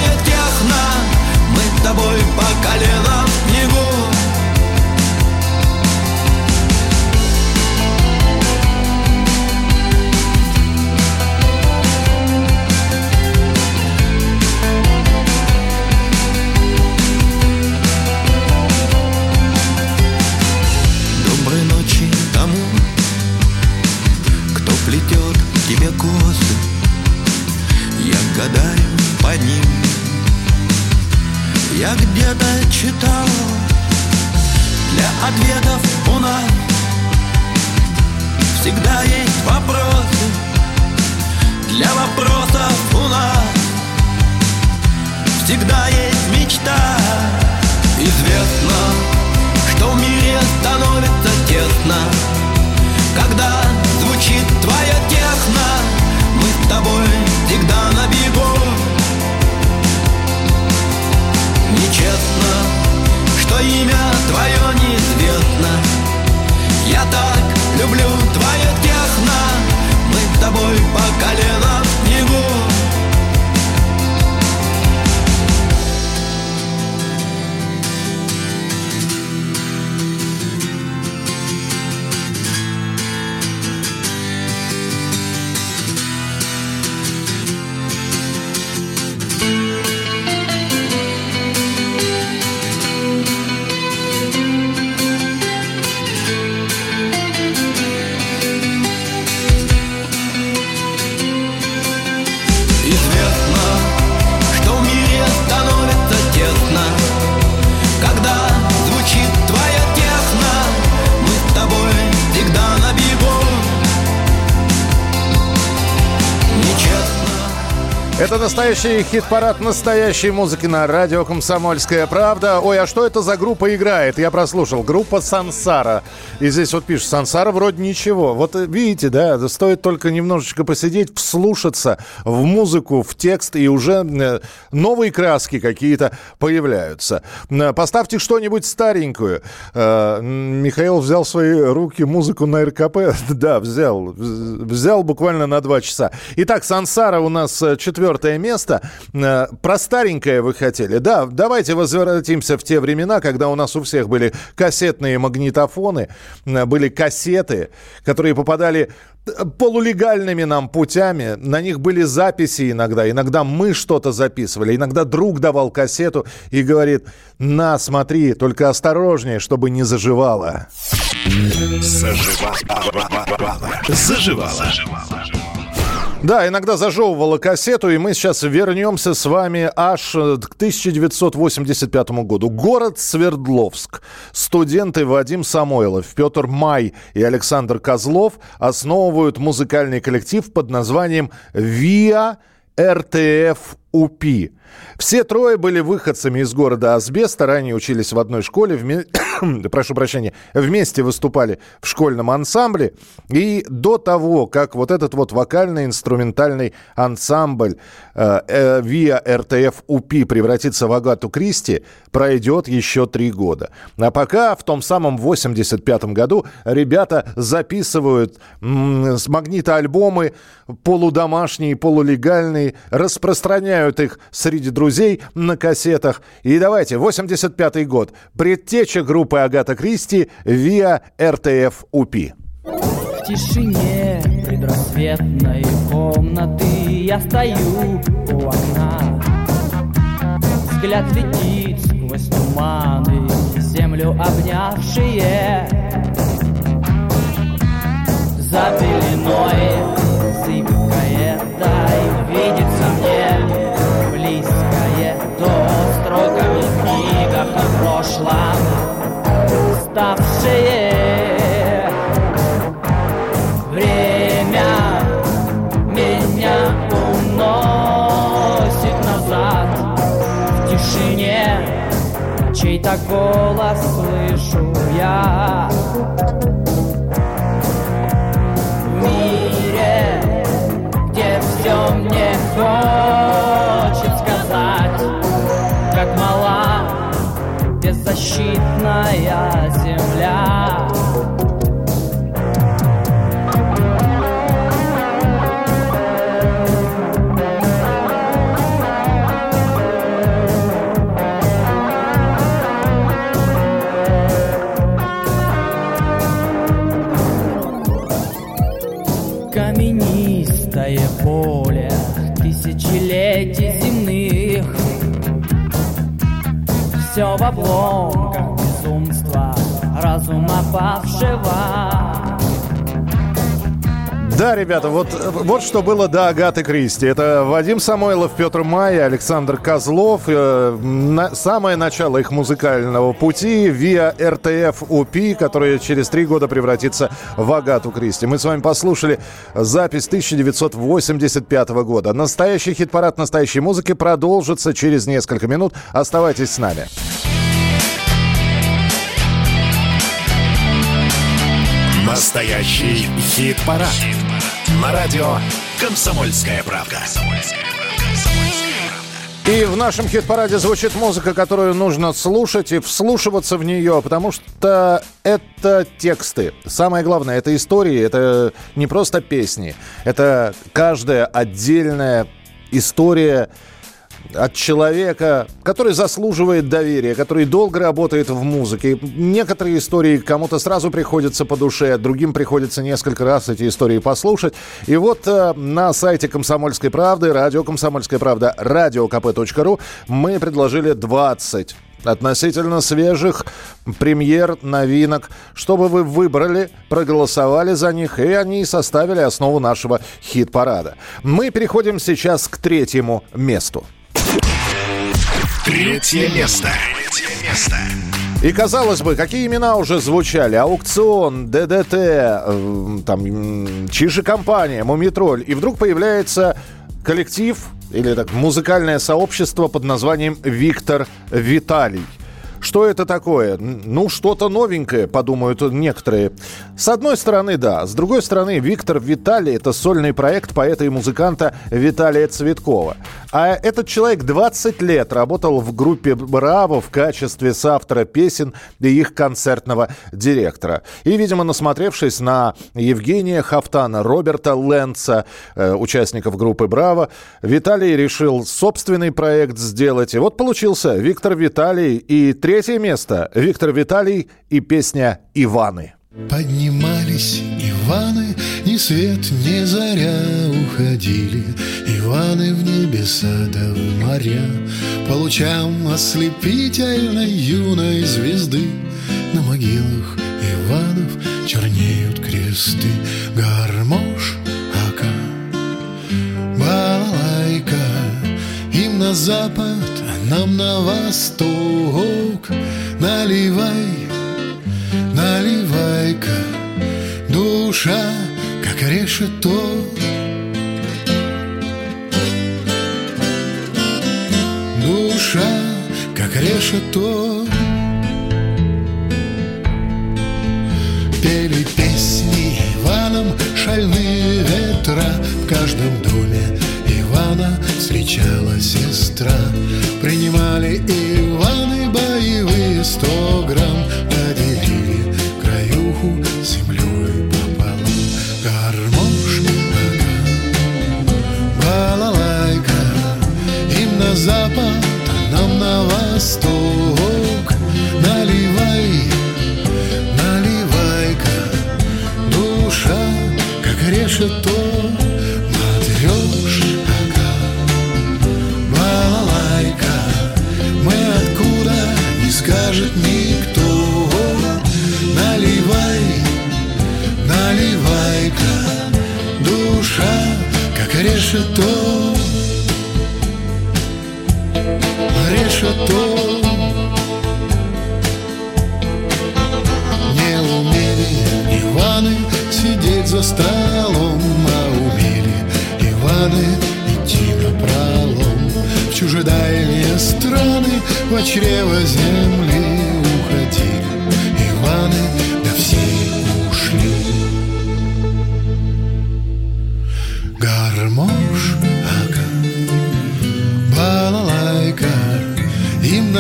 настоящий хит-парад настоящей музыки на радио «Комсомольская правда». Ой, а что это за группа играет? Я прослушал. Группа «Сансара». И здесь вот пишет, «Сансара» вроде ничего. Вот э, видите, да, стоит только немножечко посидеть, вслушаться в музыку, в текст, и уже э, новые краски какие-то появляются. Э, Поставьте что-нибудь старенькую. Михаил взял в свои руки музыку на РКП. Да, взял. Взял буквально на два часа. Итак, «Сансара» у нас четвертое место. Про старенькое вы хотели. Да, давайте возвратимся в те времена, когда у нас у всех были кассетные магнитофоны, были кассеты, которые попадали э, полулегальными нам путями. На них были записи иногда. Иногда мы что-то записывали. Иногда друг давал кассету и говорит, на, смотри, только осторожнее, чтобы не заживало. Заживала. Да, иногда зажевывала кассету, и мы сейчас вернемся с вами аж э, к 1985 году. Город Свердловск. Студенты Вадим Самойлов, Петр Май и Александр Козлов основывают музыкальный коллектив под названием «ВИА РТФ УПИ». Все трое были выходцами из города Асбеста, ранее учились в одной школе, вме- прошу прощения, вместе выступали в школьном ансамбле. И до того, как вот этот вот вокально-инструментальный ансамбль э, э, ВИА РТФ УПИ превратится в Агату Кристи, пройдет еще три года. А пока в том самом 85 году ребята записывают м, с магнита альбомы полудомашние, полулегальные, распространяют сохраняют их среди друзей на кассетах. И давайте, 85-й год. Предтеча группы Агата Кристи «Виа РТФ УПИ». В тишине предрассветной комнаты я стою у окна. Взгляд летит сквозь туманы, землю обнявшие. За пеленой зыбкое, дай ставшие время меня уносит назад в тишине чей-то голос слышу я в мире, где все мне хочет сказать, как мала беззащитная. Каменистое поле тысячелетий земных. Все в обломках разума павшего Да, ребята, вот, вот что было до Агаты Кристи. Это Вадим Самойлов, Петр Май, Александр Козлов. Э, на- самое начало их музыкального пути виа РТФ УПИ, которая через три года превратится в Агату Кристи. Мы с вами послушали запись 1985 года. Настоящий хит-парад настоящей музыки продолжится через несколько минут. Оставайтесь с нами. Настоящий хит-парад. На радио «Комсомольская правда». И в нашем хит-параде звучит музыка, которую нужно слушать и вслушиваться в нее, потому что это тексты. Самое главное, это истории, это не просто песни. Это каждая отдельная история от человека, который заслуживает доверия, который долго работает в музыке. Некоторые истории кому-то сразу приходятся по душе, другим приходится несколько раз эти истории послушать. И вот э, на сайте «Комсомольской правды», радио «Комсомольская правда», радиокп.ру мы предложили 20 относительно свежих премьер, новинок, чтобы вы выбрали, проголосовали за них, и они составили основу нашего хит-парада. Мы переходим сейчас к третьему месту. Третье место. Третье место. И казалось бы, какие имена уже звучали? Аукцион, ДДТ, э, там, м, Чижи-компания, Мумитроль. И вдруг появляется коллектив или так музыкальное сообщество под названием «Виктор Виталий». Что это такое? Ну, что-то новенькое, подумают некоторые. С одной стороны, да. С другой стороны, Виктор Виталий – это сольный проект поэта и музыканта Виталия Цветкова. А этот человек 20 лет работал в группе «Браво» в качестве соавтора песен и их концертного директора. И, видимо, насмотревшись на Евгения Хафтана, Роберта Лэнца, э, участников группы «Браво», Виталий решил собственный проект сделать. И вот получился Виктор Виталий и третье место Виктор Виталий и песня «Иваны». Поднимались Иваны, ни свет, ни заря уходили. Иваны в небеса да в моря По лучам ослепительной юной звезды. На могилах Иванов чернеют кресты Гармош, ака, балалайка Им на запад, нам на восток Наливай Наливай-ка, душа, как решето. Душа, как решето встречала сестра Принимали Иваны боевые сто грамм решето. Решето. Не умели Иваны сидеть за столом А умели Иваны идти на пролом. В чужедальние страны В чрево земли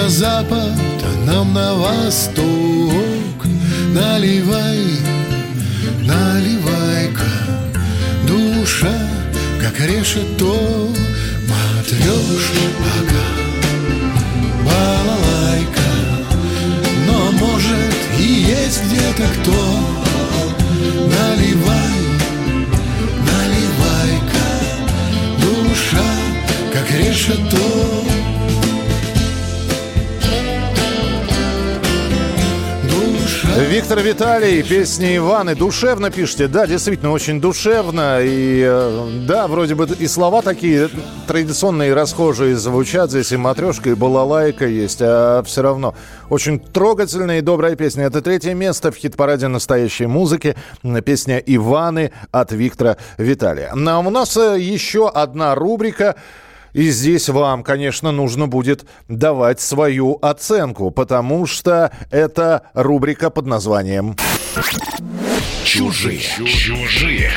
на запад, а нам на восток. Наливай, наливай-ка Душа, как решето Матрешка, балалайка Но может и есть где-то кто. Наливай, наливай-ка Душа, как решето Виктор Виталий, песни Иваны. Душевно пишите. Да, действительно, очень душевно. И э, да, вроде бы и слова такие традиционные, расхожие звучат. Здесь и матрешка, и балалайка есть. А все равно очень трогательная и добрая песня. Это третье место в хит-параде настоящей музыки. Песня Иваны от Виктора Виталия. Ну, А у нас э, еще одна рубрика. И здесь вам, конечно, нужно будет давать свою оценку, потому что это рубрика под названием Чужие. Чужие.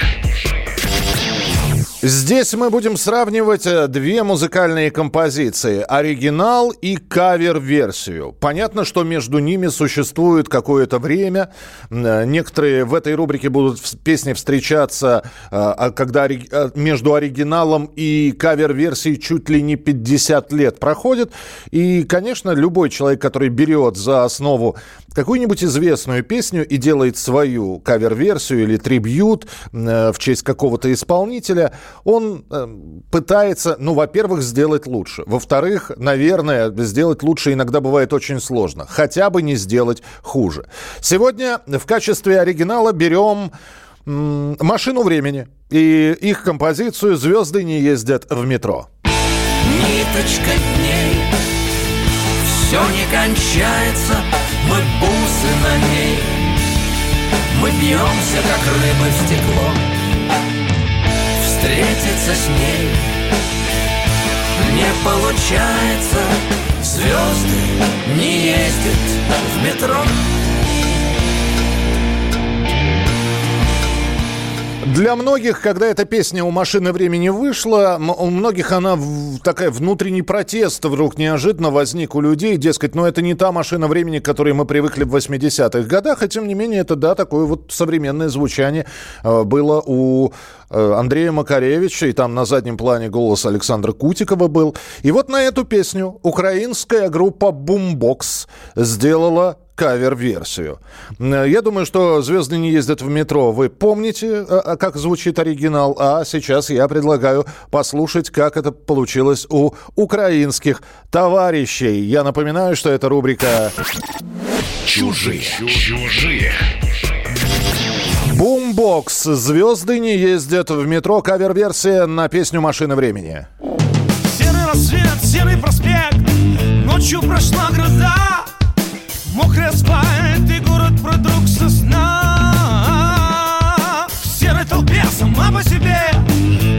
Здесь мы будем сравнивать э, две музыкальные композиции. Оригинал и кавер-версию. Понятно, что между ними существует какое-то время. Э, Некоторые в этой рубрике будут песни встречаться, э, а когда между оригиналом и кавер-версией чуть ли не 50 лет проходит. И, конечно, любой человек, который берет за основу какую-нибудь известную песню и делает свою кавер-версию или трибьют в честь какого-то исполнителя, он э, пытается, ну, во-первых, сделать лучше. Во-вторых, наверное, сделать лучше иногда бывает очень сложно. Хотя бы не сделать хуже. Сегодня в качестве оригинала берем «Машину времени» и их композицию «Звезды не ездят в метро». Ниточка дней Все не кончается Мы бусы на ней Мы бьемся, как рыбы в стекло Встретиться с ней Не получается Звезды не ездят в метро Для многих, когда эта песня у машины времени вышла, у многих она такая внутренний протест вдруг неожиданно возник у людей, дескать, ну это не та машина времени, к которой мы привыкли в 80-х годах, а тем не менее это, да, такое вот современное звучание э, было у э, Андрея Макаревича, и там на заднем плане голос Александра Кутикова был. И вот на эту песню украинская группа Boombox сделала кавер-версию. Э, Я думаю, что «Звезды не ездят в метро» вы помните, э, э, как звучит оригинал, а сейчас я предлагаю послушать, как это получилось у украинских товарищей. Я напоминаю, что это рубрика Чужие. Чужие. «Бумбокс. Звезды не ездят в метро» кавер-версия на песню «Машина времени». Серый рассвет, серый проспект Ночью прошла гроза Мокрый асфальт и город продруг со сна. В серой толпе сама по себе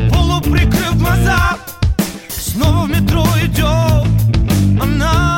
Полуприкрыв глаза Снова в метро идет она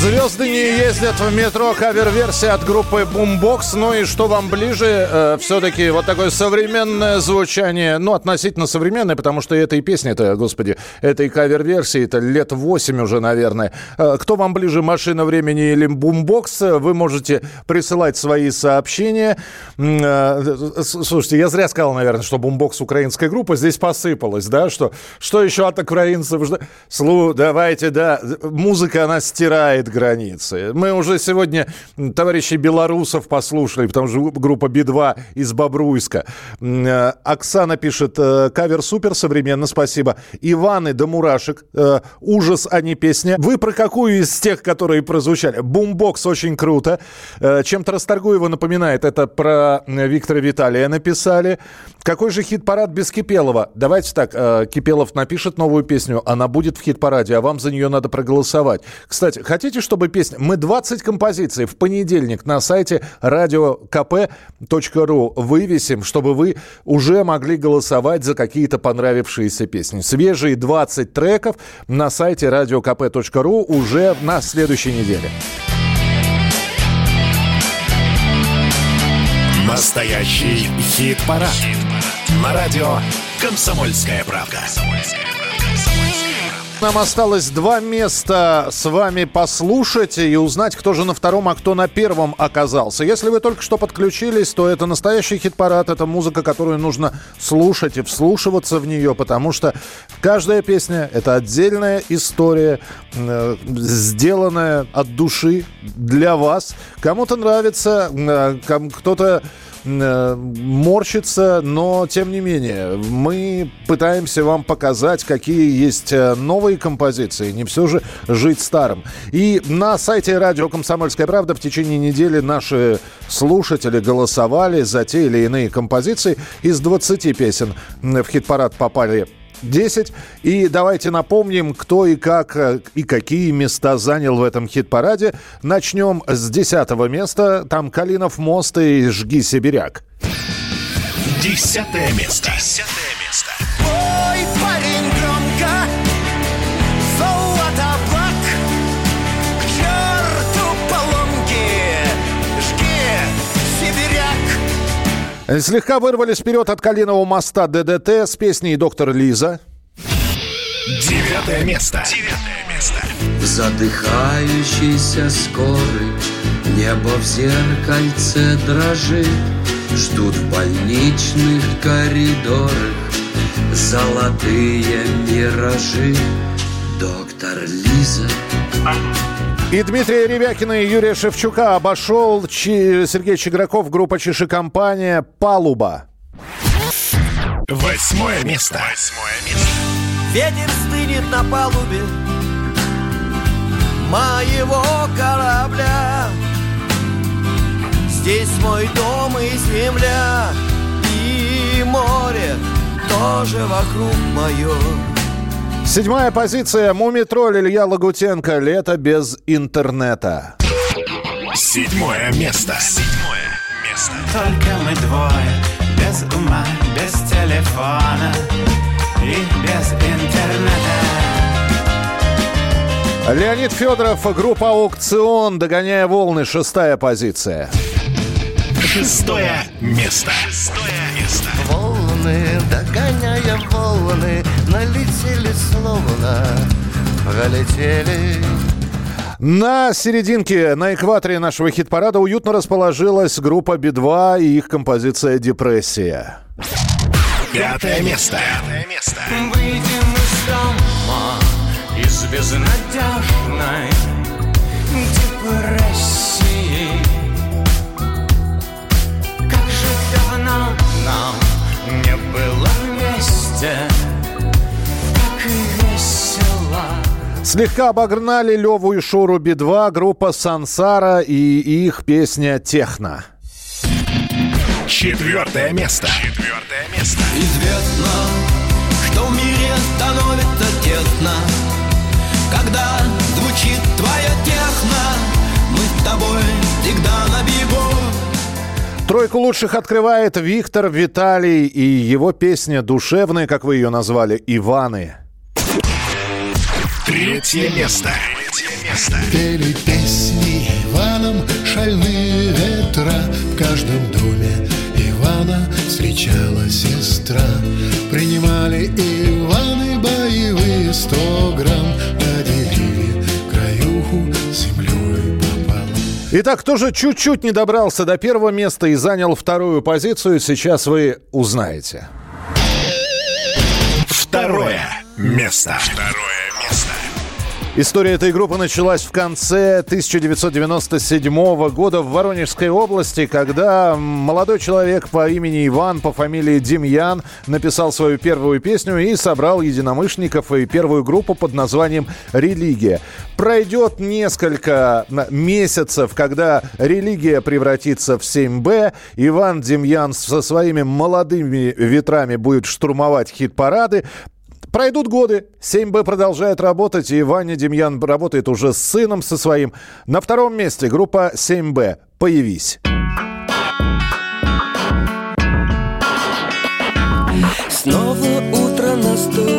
звезды не ездят в метро. Кавер-версия от группы Boombox. Ну и что вам ближе? Э, все-таки вот такое современное звучание. Ну, относительно современное, потому что этой песни-то, господи, этой кавер-версии, это лет 8 уже, наверное. Э, кто вам ближе, «Машина времени» или Boombox? Вы можете присылать свои сообщения. Э, Слушайте, я зря сказал, наверное, что Boombox украинская группа. Здесь посыпалось, да? Что, что еще от украинцев? Слу, давайте, да. Музыка, она стирает границы. Мы уже сегодня товарищей белорусов послушали, потому что группа Би-2 из Бобруйска. Э, Оксана пишет, э, кавер супер, современно, спасибо. Иваны до мурашек, э, ужас, а не песня. Вы про какую из тех, которые прозвучали? Бумбокс очень круто. Чем-то Расторгуева напоминает, это про Виктора Виталия написали. Какой же хит-парад без Кипелова? Давайте так, Кипелов напишет новую песню, она будет в хит-параде, а вам за нее надо проголосовать. Кстати, хотите, чтобы песня... Мы 20 композиций в понедельник на сайте radiokp.ru вывесим, чтобы вы уже могли голосовать за какие-то понравившиеся песни. Свежие 20 треков на сайте radiokp.ru уже на следующей неделе. Настоящий хит-парад. На радио «Комсомольская правда». Нам осталось два места с вами послушать и узнать, кто же на втором, а кто на первом оказался. Если вы только что подключились, то это настоящий хит-парад, это музыка, которую нужно слушать и вслушиваться в нее, потому что каждая песня — это отдельная история, э, сделанная от души для вас. Кому-то нравится, э, кто-то морщится, но тем не менее мы пытаемся вам показать, какие есть э, новые композиции, не все же жить старым. И на сайте радио «Комсомольская правда» в течение недели наши слушатели голосовали за те или иные композиции. Из 20 песен в хит-парад попали 10. И давайте напомним, кто и как э, и какие места занял в этом хит-параде. Начнем с 10 места. Там Калинов мост и Жги Сибиряк. Десятое место. Десятое место. Ой, Слегка вырвались вперед от Калинового моста ДДТ с песней «Доктор Лиза». Девятое место. Девятое место. Задыхающийся скорый Небо в зеркальце дрожит Ждут в больничных коридорах Золотые миражи Доктор Лиза И Дмитрия Ревякина и Юрия Шевчука обошел Чи- Сергей Чиграков, группа «Чиши-компания» «Палуба». Восьмое место. Восьмое место. Ветер стынет на палубе моего корабля Здесь мой дом и земля, и море, тоже вокруг мое. Седьмая позиция. Мумитроль Илья Лагутенко. Лето без интернета. Седьмое место. Седьмое место. Только мы двое, без ума, без телефона и без интернета. Леонид Федоров, группа «Аукцион», догоняя волны, шестая позиция. Шестое место. Шестое место. Волны, догоняя волны, налетели словно, пролетели. На серединке, на экваторе нашего хит-парада уютно расположилась группа Би-2 и их композиция «Депрессия». Пятое место. Пятое место. Выйдем из дома из безнадежной депрессии. Как же давно нам не было вместе, Слегка обогнали Леву и Шуру Би-2, группа «Сансара» и их песня «Техно». Четвертое место. Четвертое место. Известно, что в мире становится тесно Когда звучит твоя техно Мы с тобой всегда на бегу Тройку лучших открывает Виктор Виталий и его песня душевная, как вы ее назвали, «Иваны». Третье место. Третье место. Пели песни Иваном шальные ветра В каждом доме Ивана встречала сестра Принимали Иваны боевые сто грамм Поделили краюху землей пополам Итак, кто же чуть-чуть не добрался до первого места и занял вторую позицию, сейчас вы узнаете. Второе место. Второе место. История этой группы началась в конце 1997 года в Воронежской области, когда молодой человек по имени Иван, по фамилии Демьян, написал свою первую песню и собрал единомышленников и первую группу под названием «Религия». Пройдет несколько месяцев, когда религия превратится в 7Б, Иван Демьян со своими молодыми ветрами будет штурмовать хит-парады, Пройдут годы, 7Б продолжает работать, и Ваня Демьян работает уже с сыном со своим. На втором месте группа 7Б «Появись». Снова утро наступает,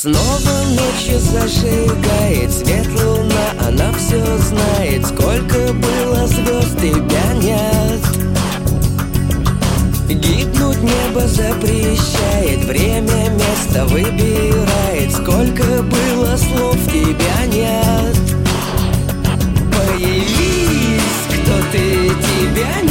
Снова ночью зажигает свет луна Она все знает, сколько было звезд, тебя нет Гибнуть небо запрещает Время, место выбирает Сколько было слов, тебя нет. Появись, кто ты, тебя нет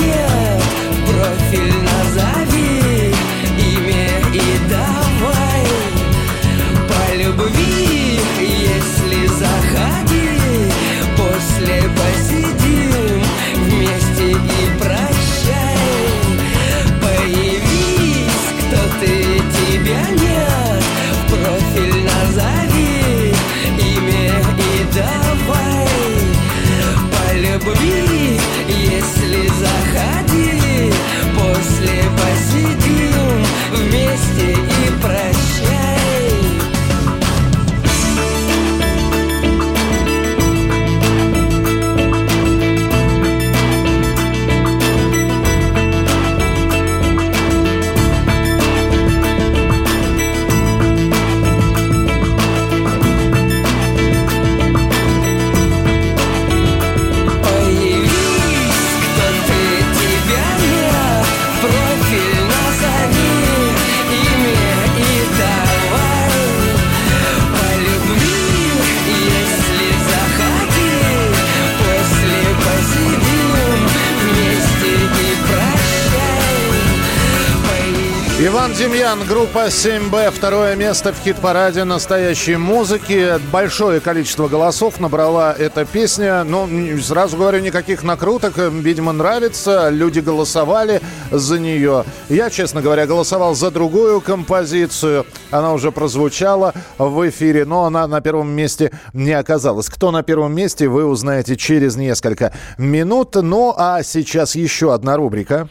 Демьян, группа 7Б, второе место в хит-параде настоящей музыки. Большое количество голосов набрала эта песня. Но сразу говорю, никаких накруток. Видимо, нравится. Люди голосовали за нее. Я, честно говоря, голосовал за другую композицию. Она уже прозвучала в эфире, но она на первом месте не оказалась. Кто на первом месте, вы узнаете через несколько минут. Ну, а сейчас еще одна рубрика.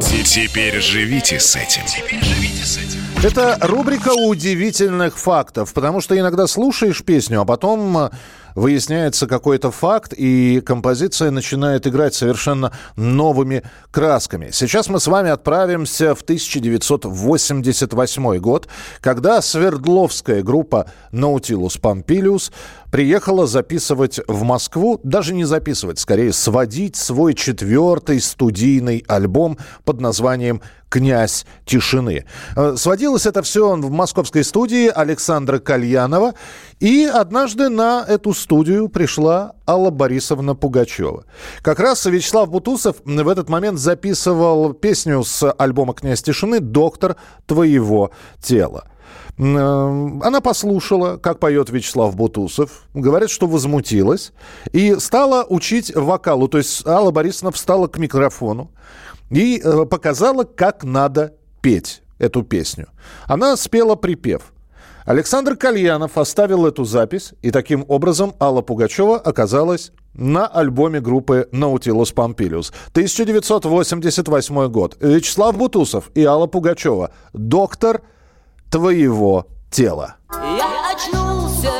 Теперь живите с этим. Теперь живите с этим. Это рубрика удивительных фактов, потому что иногда слушаешь песню, а потом э, выясняется какой-то факт, и композиция начинает играть совершенно новыми красками. Сейчас мы с вами отправимся в 1988 год, когда Свердловская группа Nautilus Pompilius приехала записывать в Москву, даже не записывать, скорее сводить свой четвертый студийный альбом под названием «Князь тишины». Э, сводилось это все в московской студии Александра Кальянова. И однажды на эту студию пришла Алла Борисовна Пугачева. Как раз Вячеслав Бутусов в этот момент записывал песню с альбома «Князь тишины» «Доктор твоего тела». Она послушала, как поет Вячеслав Бутусов, говорит, что возмутилась, и стала учить вокалу. То есть Алла Борисовна встала к микрофону и э, показала, как надо петь эту песню. Она спела припев – Александр Кальянов оставил эту запись, и таким образом Алла Пугачева оказалась на альбоме группы Nautilus Pompilius. 1988 год. Вячеслав Бутусов и Алла Пугачева. Доктор твоего тела. Я очнулся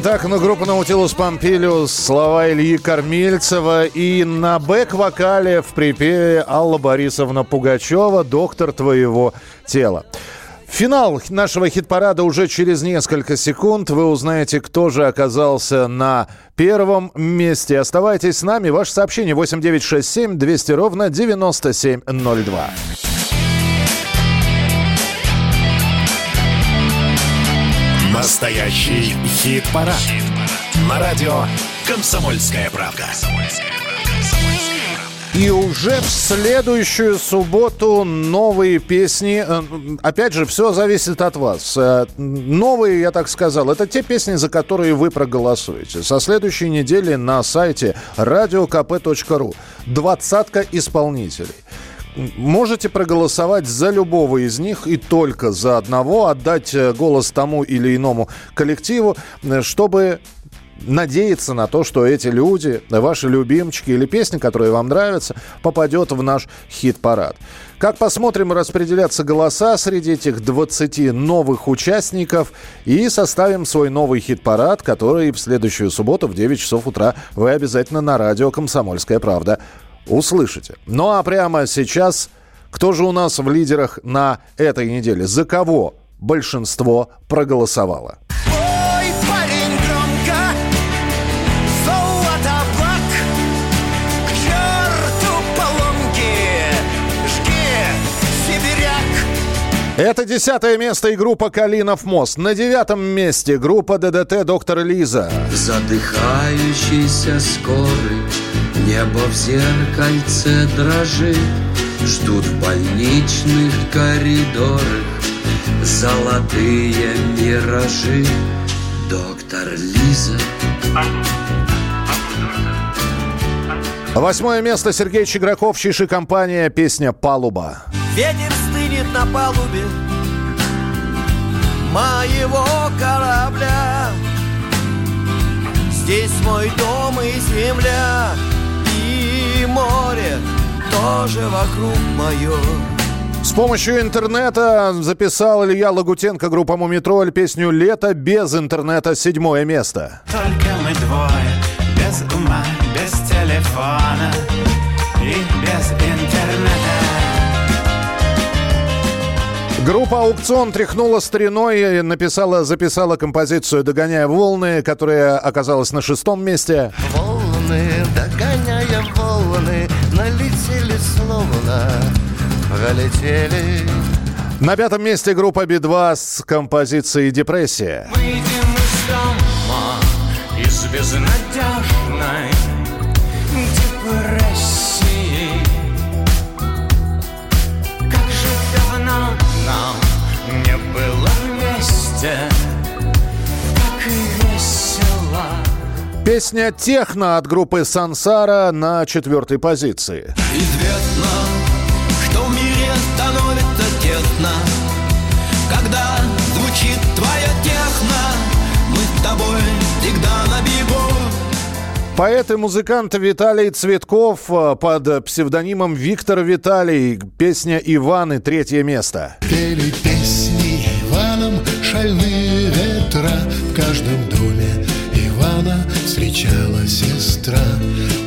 Итак, ну, группа Наутилус Помпилиус, слова Ильи Кормильцева и на бэк-вокале в припеве Алла Борисовна Пугачева «Доктор твоего тела». Финал нашего хит-парада уже через несколько секунд. Вы узнаете, кто же оказался на первом месте. Оставайтесь с нами. Ваше сообщение 8967 200 ровно 9702. Настоящий хит-парад. На радио «Комсомольская правда». И уже в следующую субботу новые песни. Э, Опять же, все зависит от вас. Э, Новые, я так сказал, это те песни, за которые вы проголосуете. Со следующей недели на сайте radiokp.ru двадцатка исполнителей. Можете проголосовать за любого из них и только за одного, отдать э, голос тому или иному коллективу, э, чтобы надеяться на то, что эти люди, ваши любимчики или песни, которые вам нравятся, попадет в наш хит-парад. Как посмотрим распределяться голоса среди этих 20 новых участников и составим свой новый хит-парад, который в следующую субботу в 9 часов утра вы обязательно на радио «Комсомольская правда» услышите. Ну а прямо сейчас, кто же у нас в лидерах на этой неделе? За кого большинство проголосовало? Это десятое место и группа «Калинов мост». На девятом месте группа ДДТ «Доктор Лиза». Задыхающийся скорый Небо в зеркальце дрожит Ждут в больничных коридорах Золотые миражи. Доктор Лиза. Восьмое место Сергей Чиграков, Чиши компания, песня «Палуба». Ветер стынет на палубе моего корабля. Здесь мой дом и земля море тоже вокруг мое С помощью интернета записал Илья Лагутенко, группа «Мумитроль» песню «Лето» без интернета, седьмое место. Только мы двое, без ума, без телефона и без интернета. Группа «Аукцион» тряхнула стариной и написала, записала композицию «Догоняя волны», которая оказалась на шестом месте. Волны, догоняя волны Налетели словно пролетели На пятом месте группа «Би-2» с композицией «Депрессия». Выйдем из дома, из безнадежной депрессии. Как же давно нам не было вместе, Песня «Техно» от группы «Сансара» на четвертой позиции. Известно, что в мире становится тесно Когда звучит твоя техно Мы с тобой всегда на бегу Поэт и музыкант Виталий Цветков э, под псевдонимом Виктор Виталий. Песня «Иваны» третье место. Пели песни Иваном шальные ветра В каждом Встречала сестра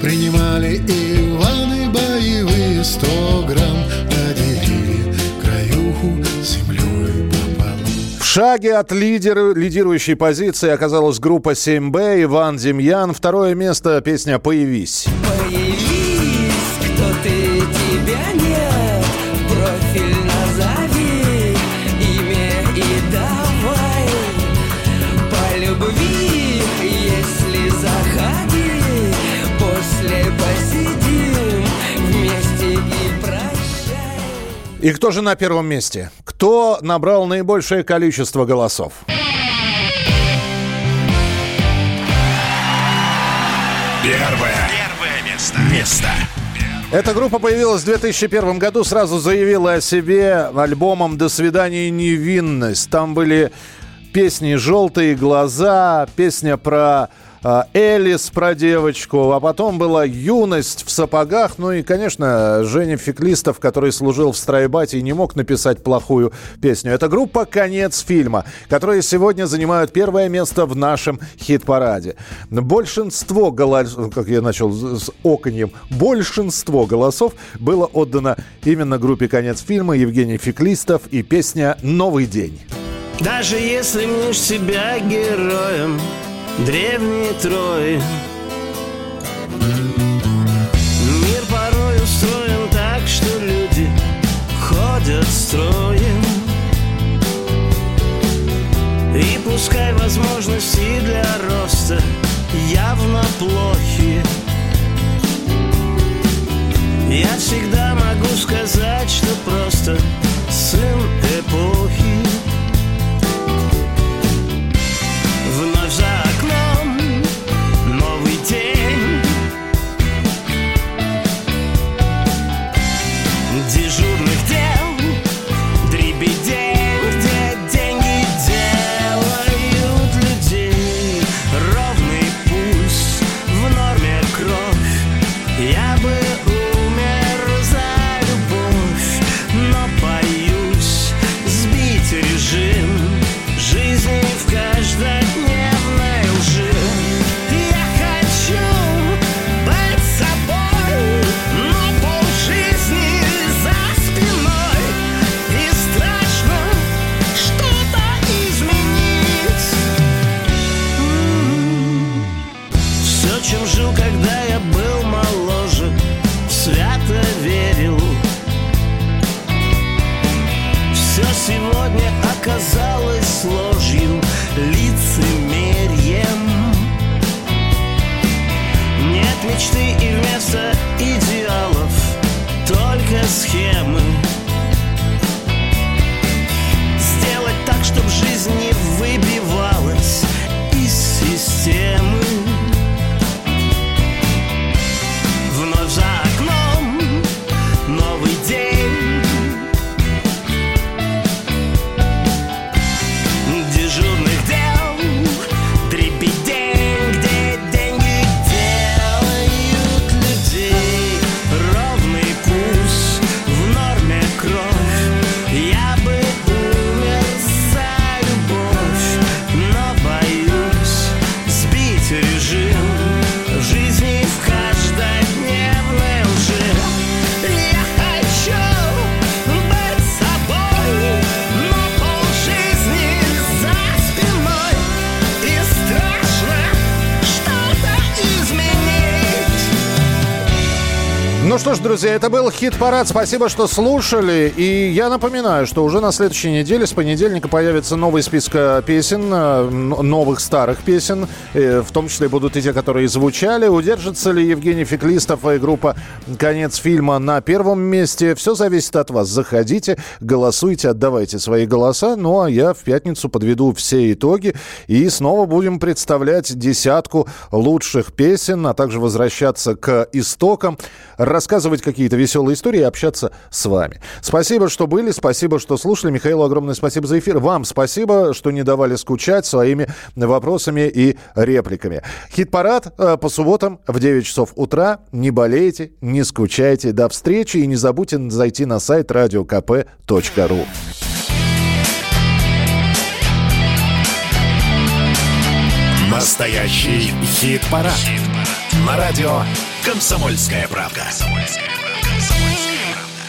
Принимали Иваны боевые сто грамм Поделили краюху землей В шаге от лидера, лидирующей позиции оказалась группа 7Б, Иван Демьян. Второе место, песня «Появись». Появись, И кто же на первом месте? Кто набрал наибольшее количество голосов? Первое. Первое место. Место. Эта группа появилась в 2001 году, сразу заявила о себе альбомом «До свидания, невинность». Там были песни «Желтые глаза», песня про Элис, про девочку, а потом была «Юность в сапогах». Ну и, конечно, Женя Феклистов, который служил в страйбате и не мог написать плохую песню. Это группа «Конец фильма», которые сегодня занимают первое место в нашем хит-параде. Большинство голосов, как я начал с оконьем, большинство голосов было отдано именно группе «Конец фильма», Евгений Феклистов и песня «Новый день». Даже если мнешь себя героем древней Трои. Мир порой устроен так, что люди ходят строем И пускай возможности для роста явно плохи. Я всегда могу сказать, что просто сын эпохи José это был хит-парад. Спасибо, что слушали. И я напоминаю, что уже на следующей неделе, с понедельника, появится новый список э, песен, э, новых старых песен. Э, В том числе будут и те, которые звучали. Удержится ли Евгений Феклистов и группа «Конец фильма» на первом месте? Все зависит от вас. Заходите, голосуйте, отдавайте свои голоса. Ну, а я в пятницу подведу все итоги. И снова будем представлять десятку лучших песен, а также возвращаться к истокам, рассказывать какие-то веселые истории и общаться с вами. Спасибо, что были, спасибо, что слушали. Михаилу огромное спасибо за эфир. Вам спасибо, что не давали скучать своими вопросами и репликами. Хит-парад э, по субботам в 9 часов утра. Не болейте, не скучайте. До встречи и не забудьте зайти на сайт radiokp.ru. Настоящий хит-парад. На радио «Комсомольская правка».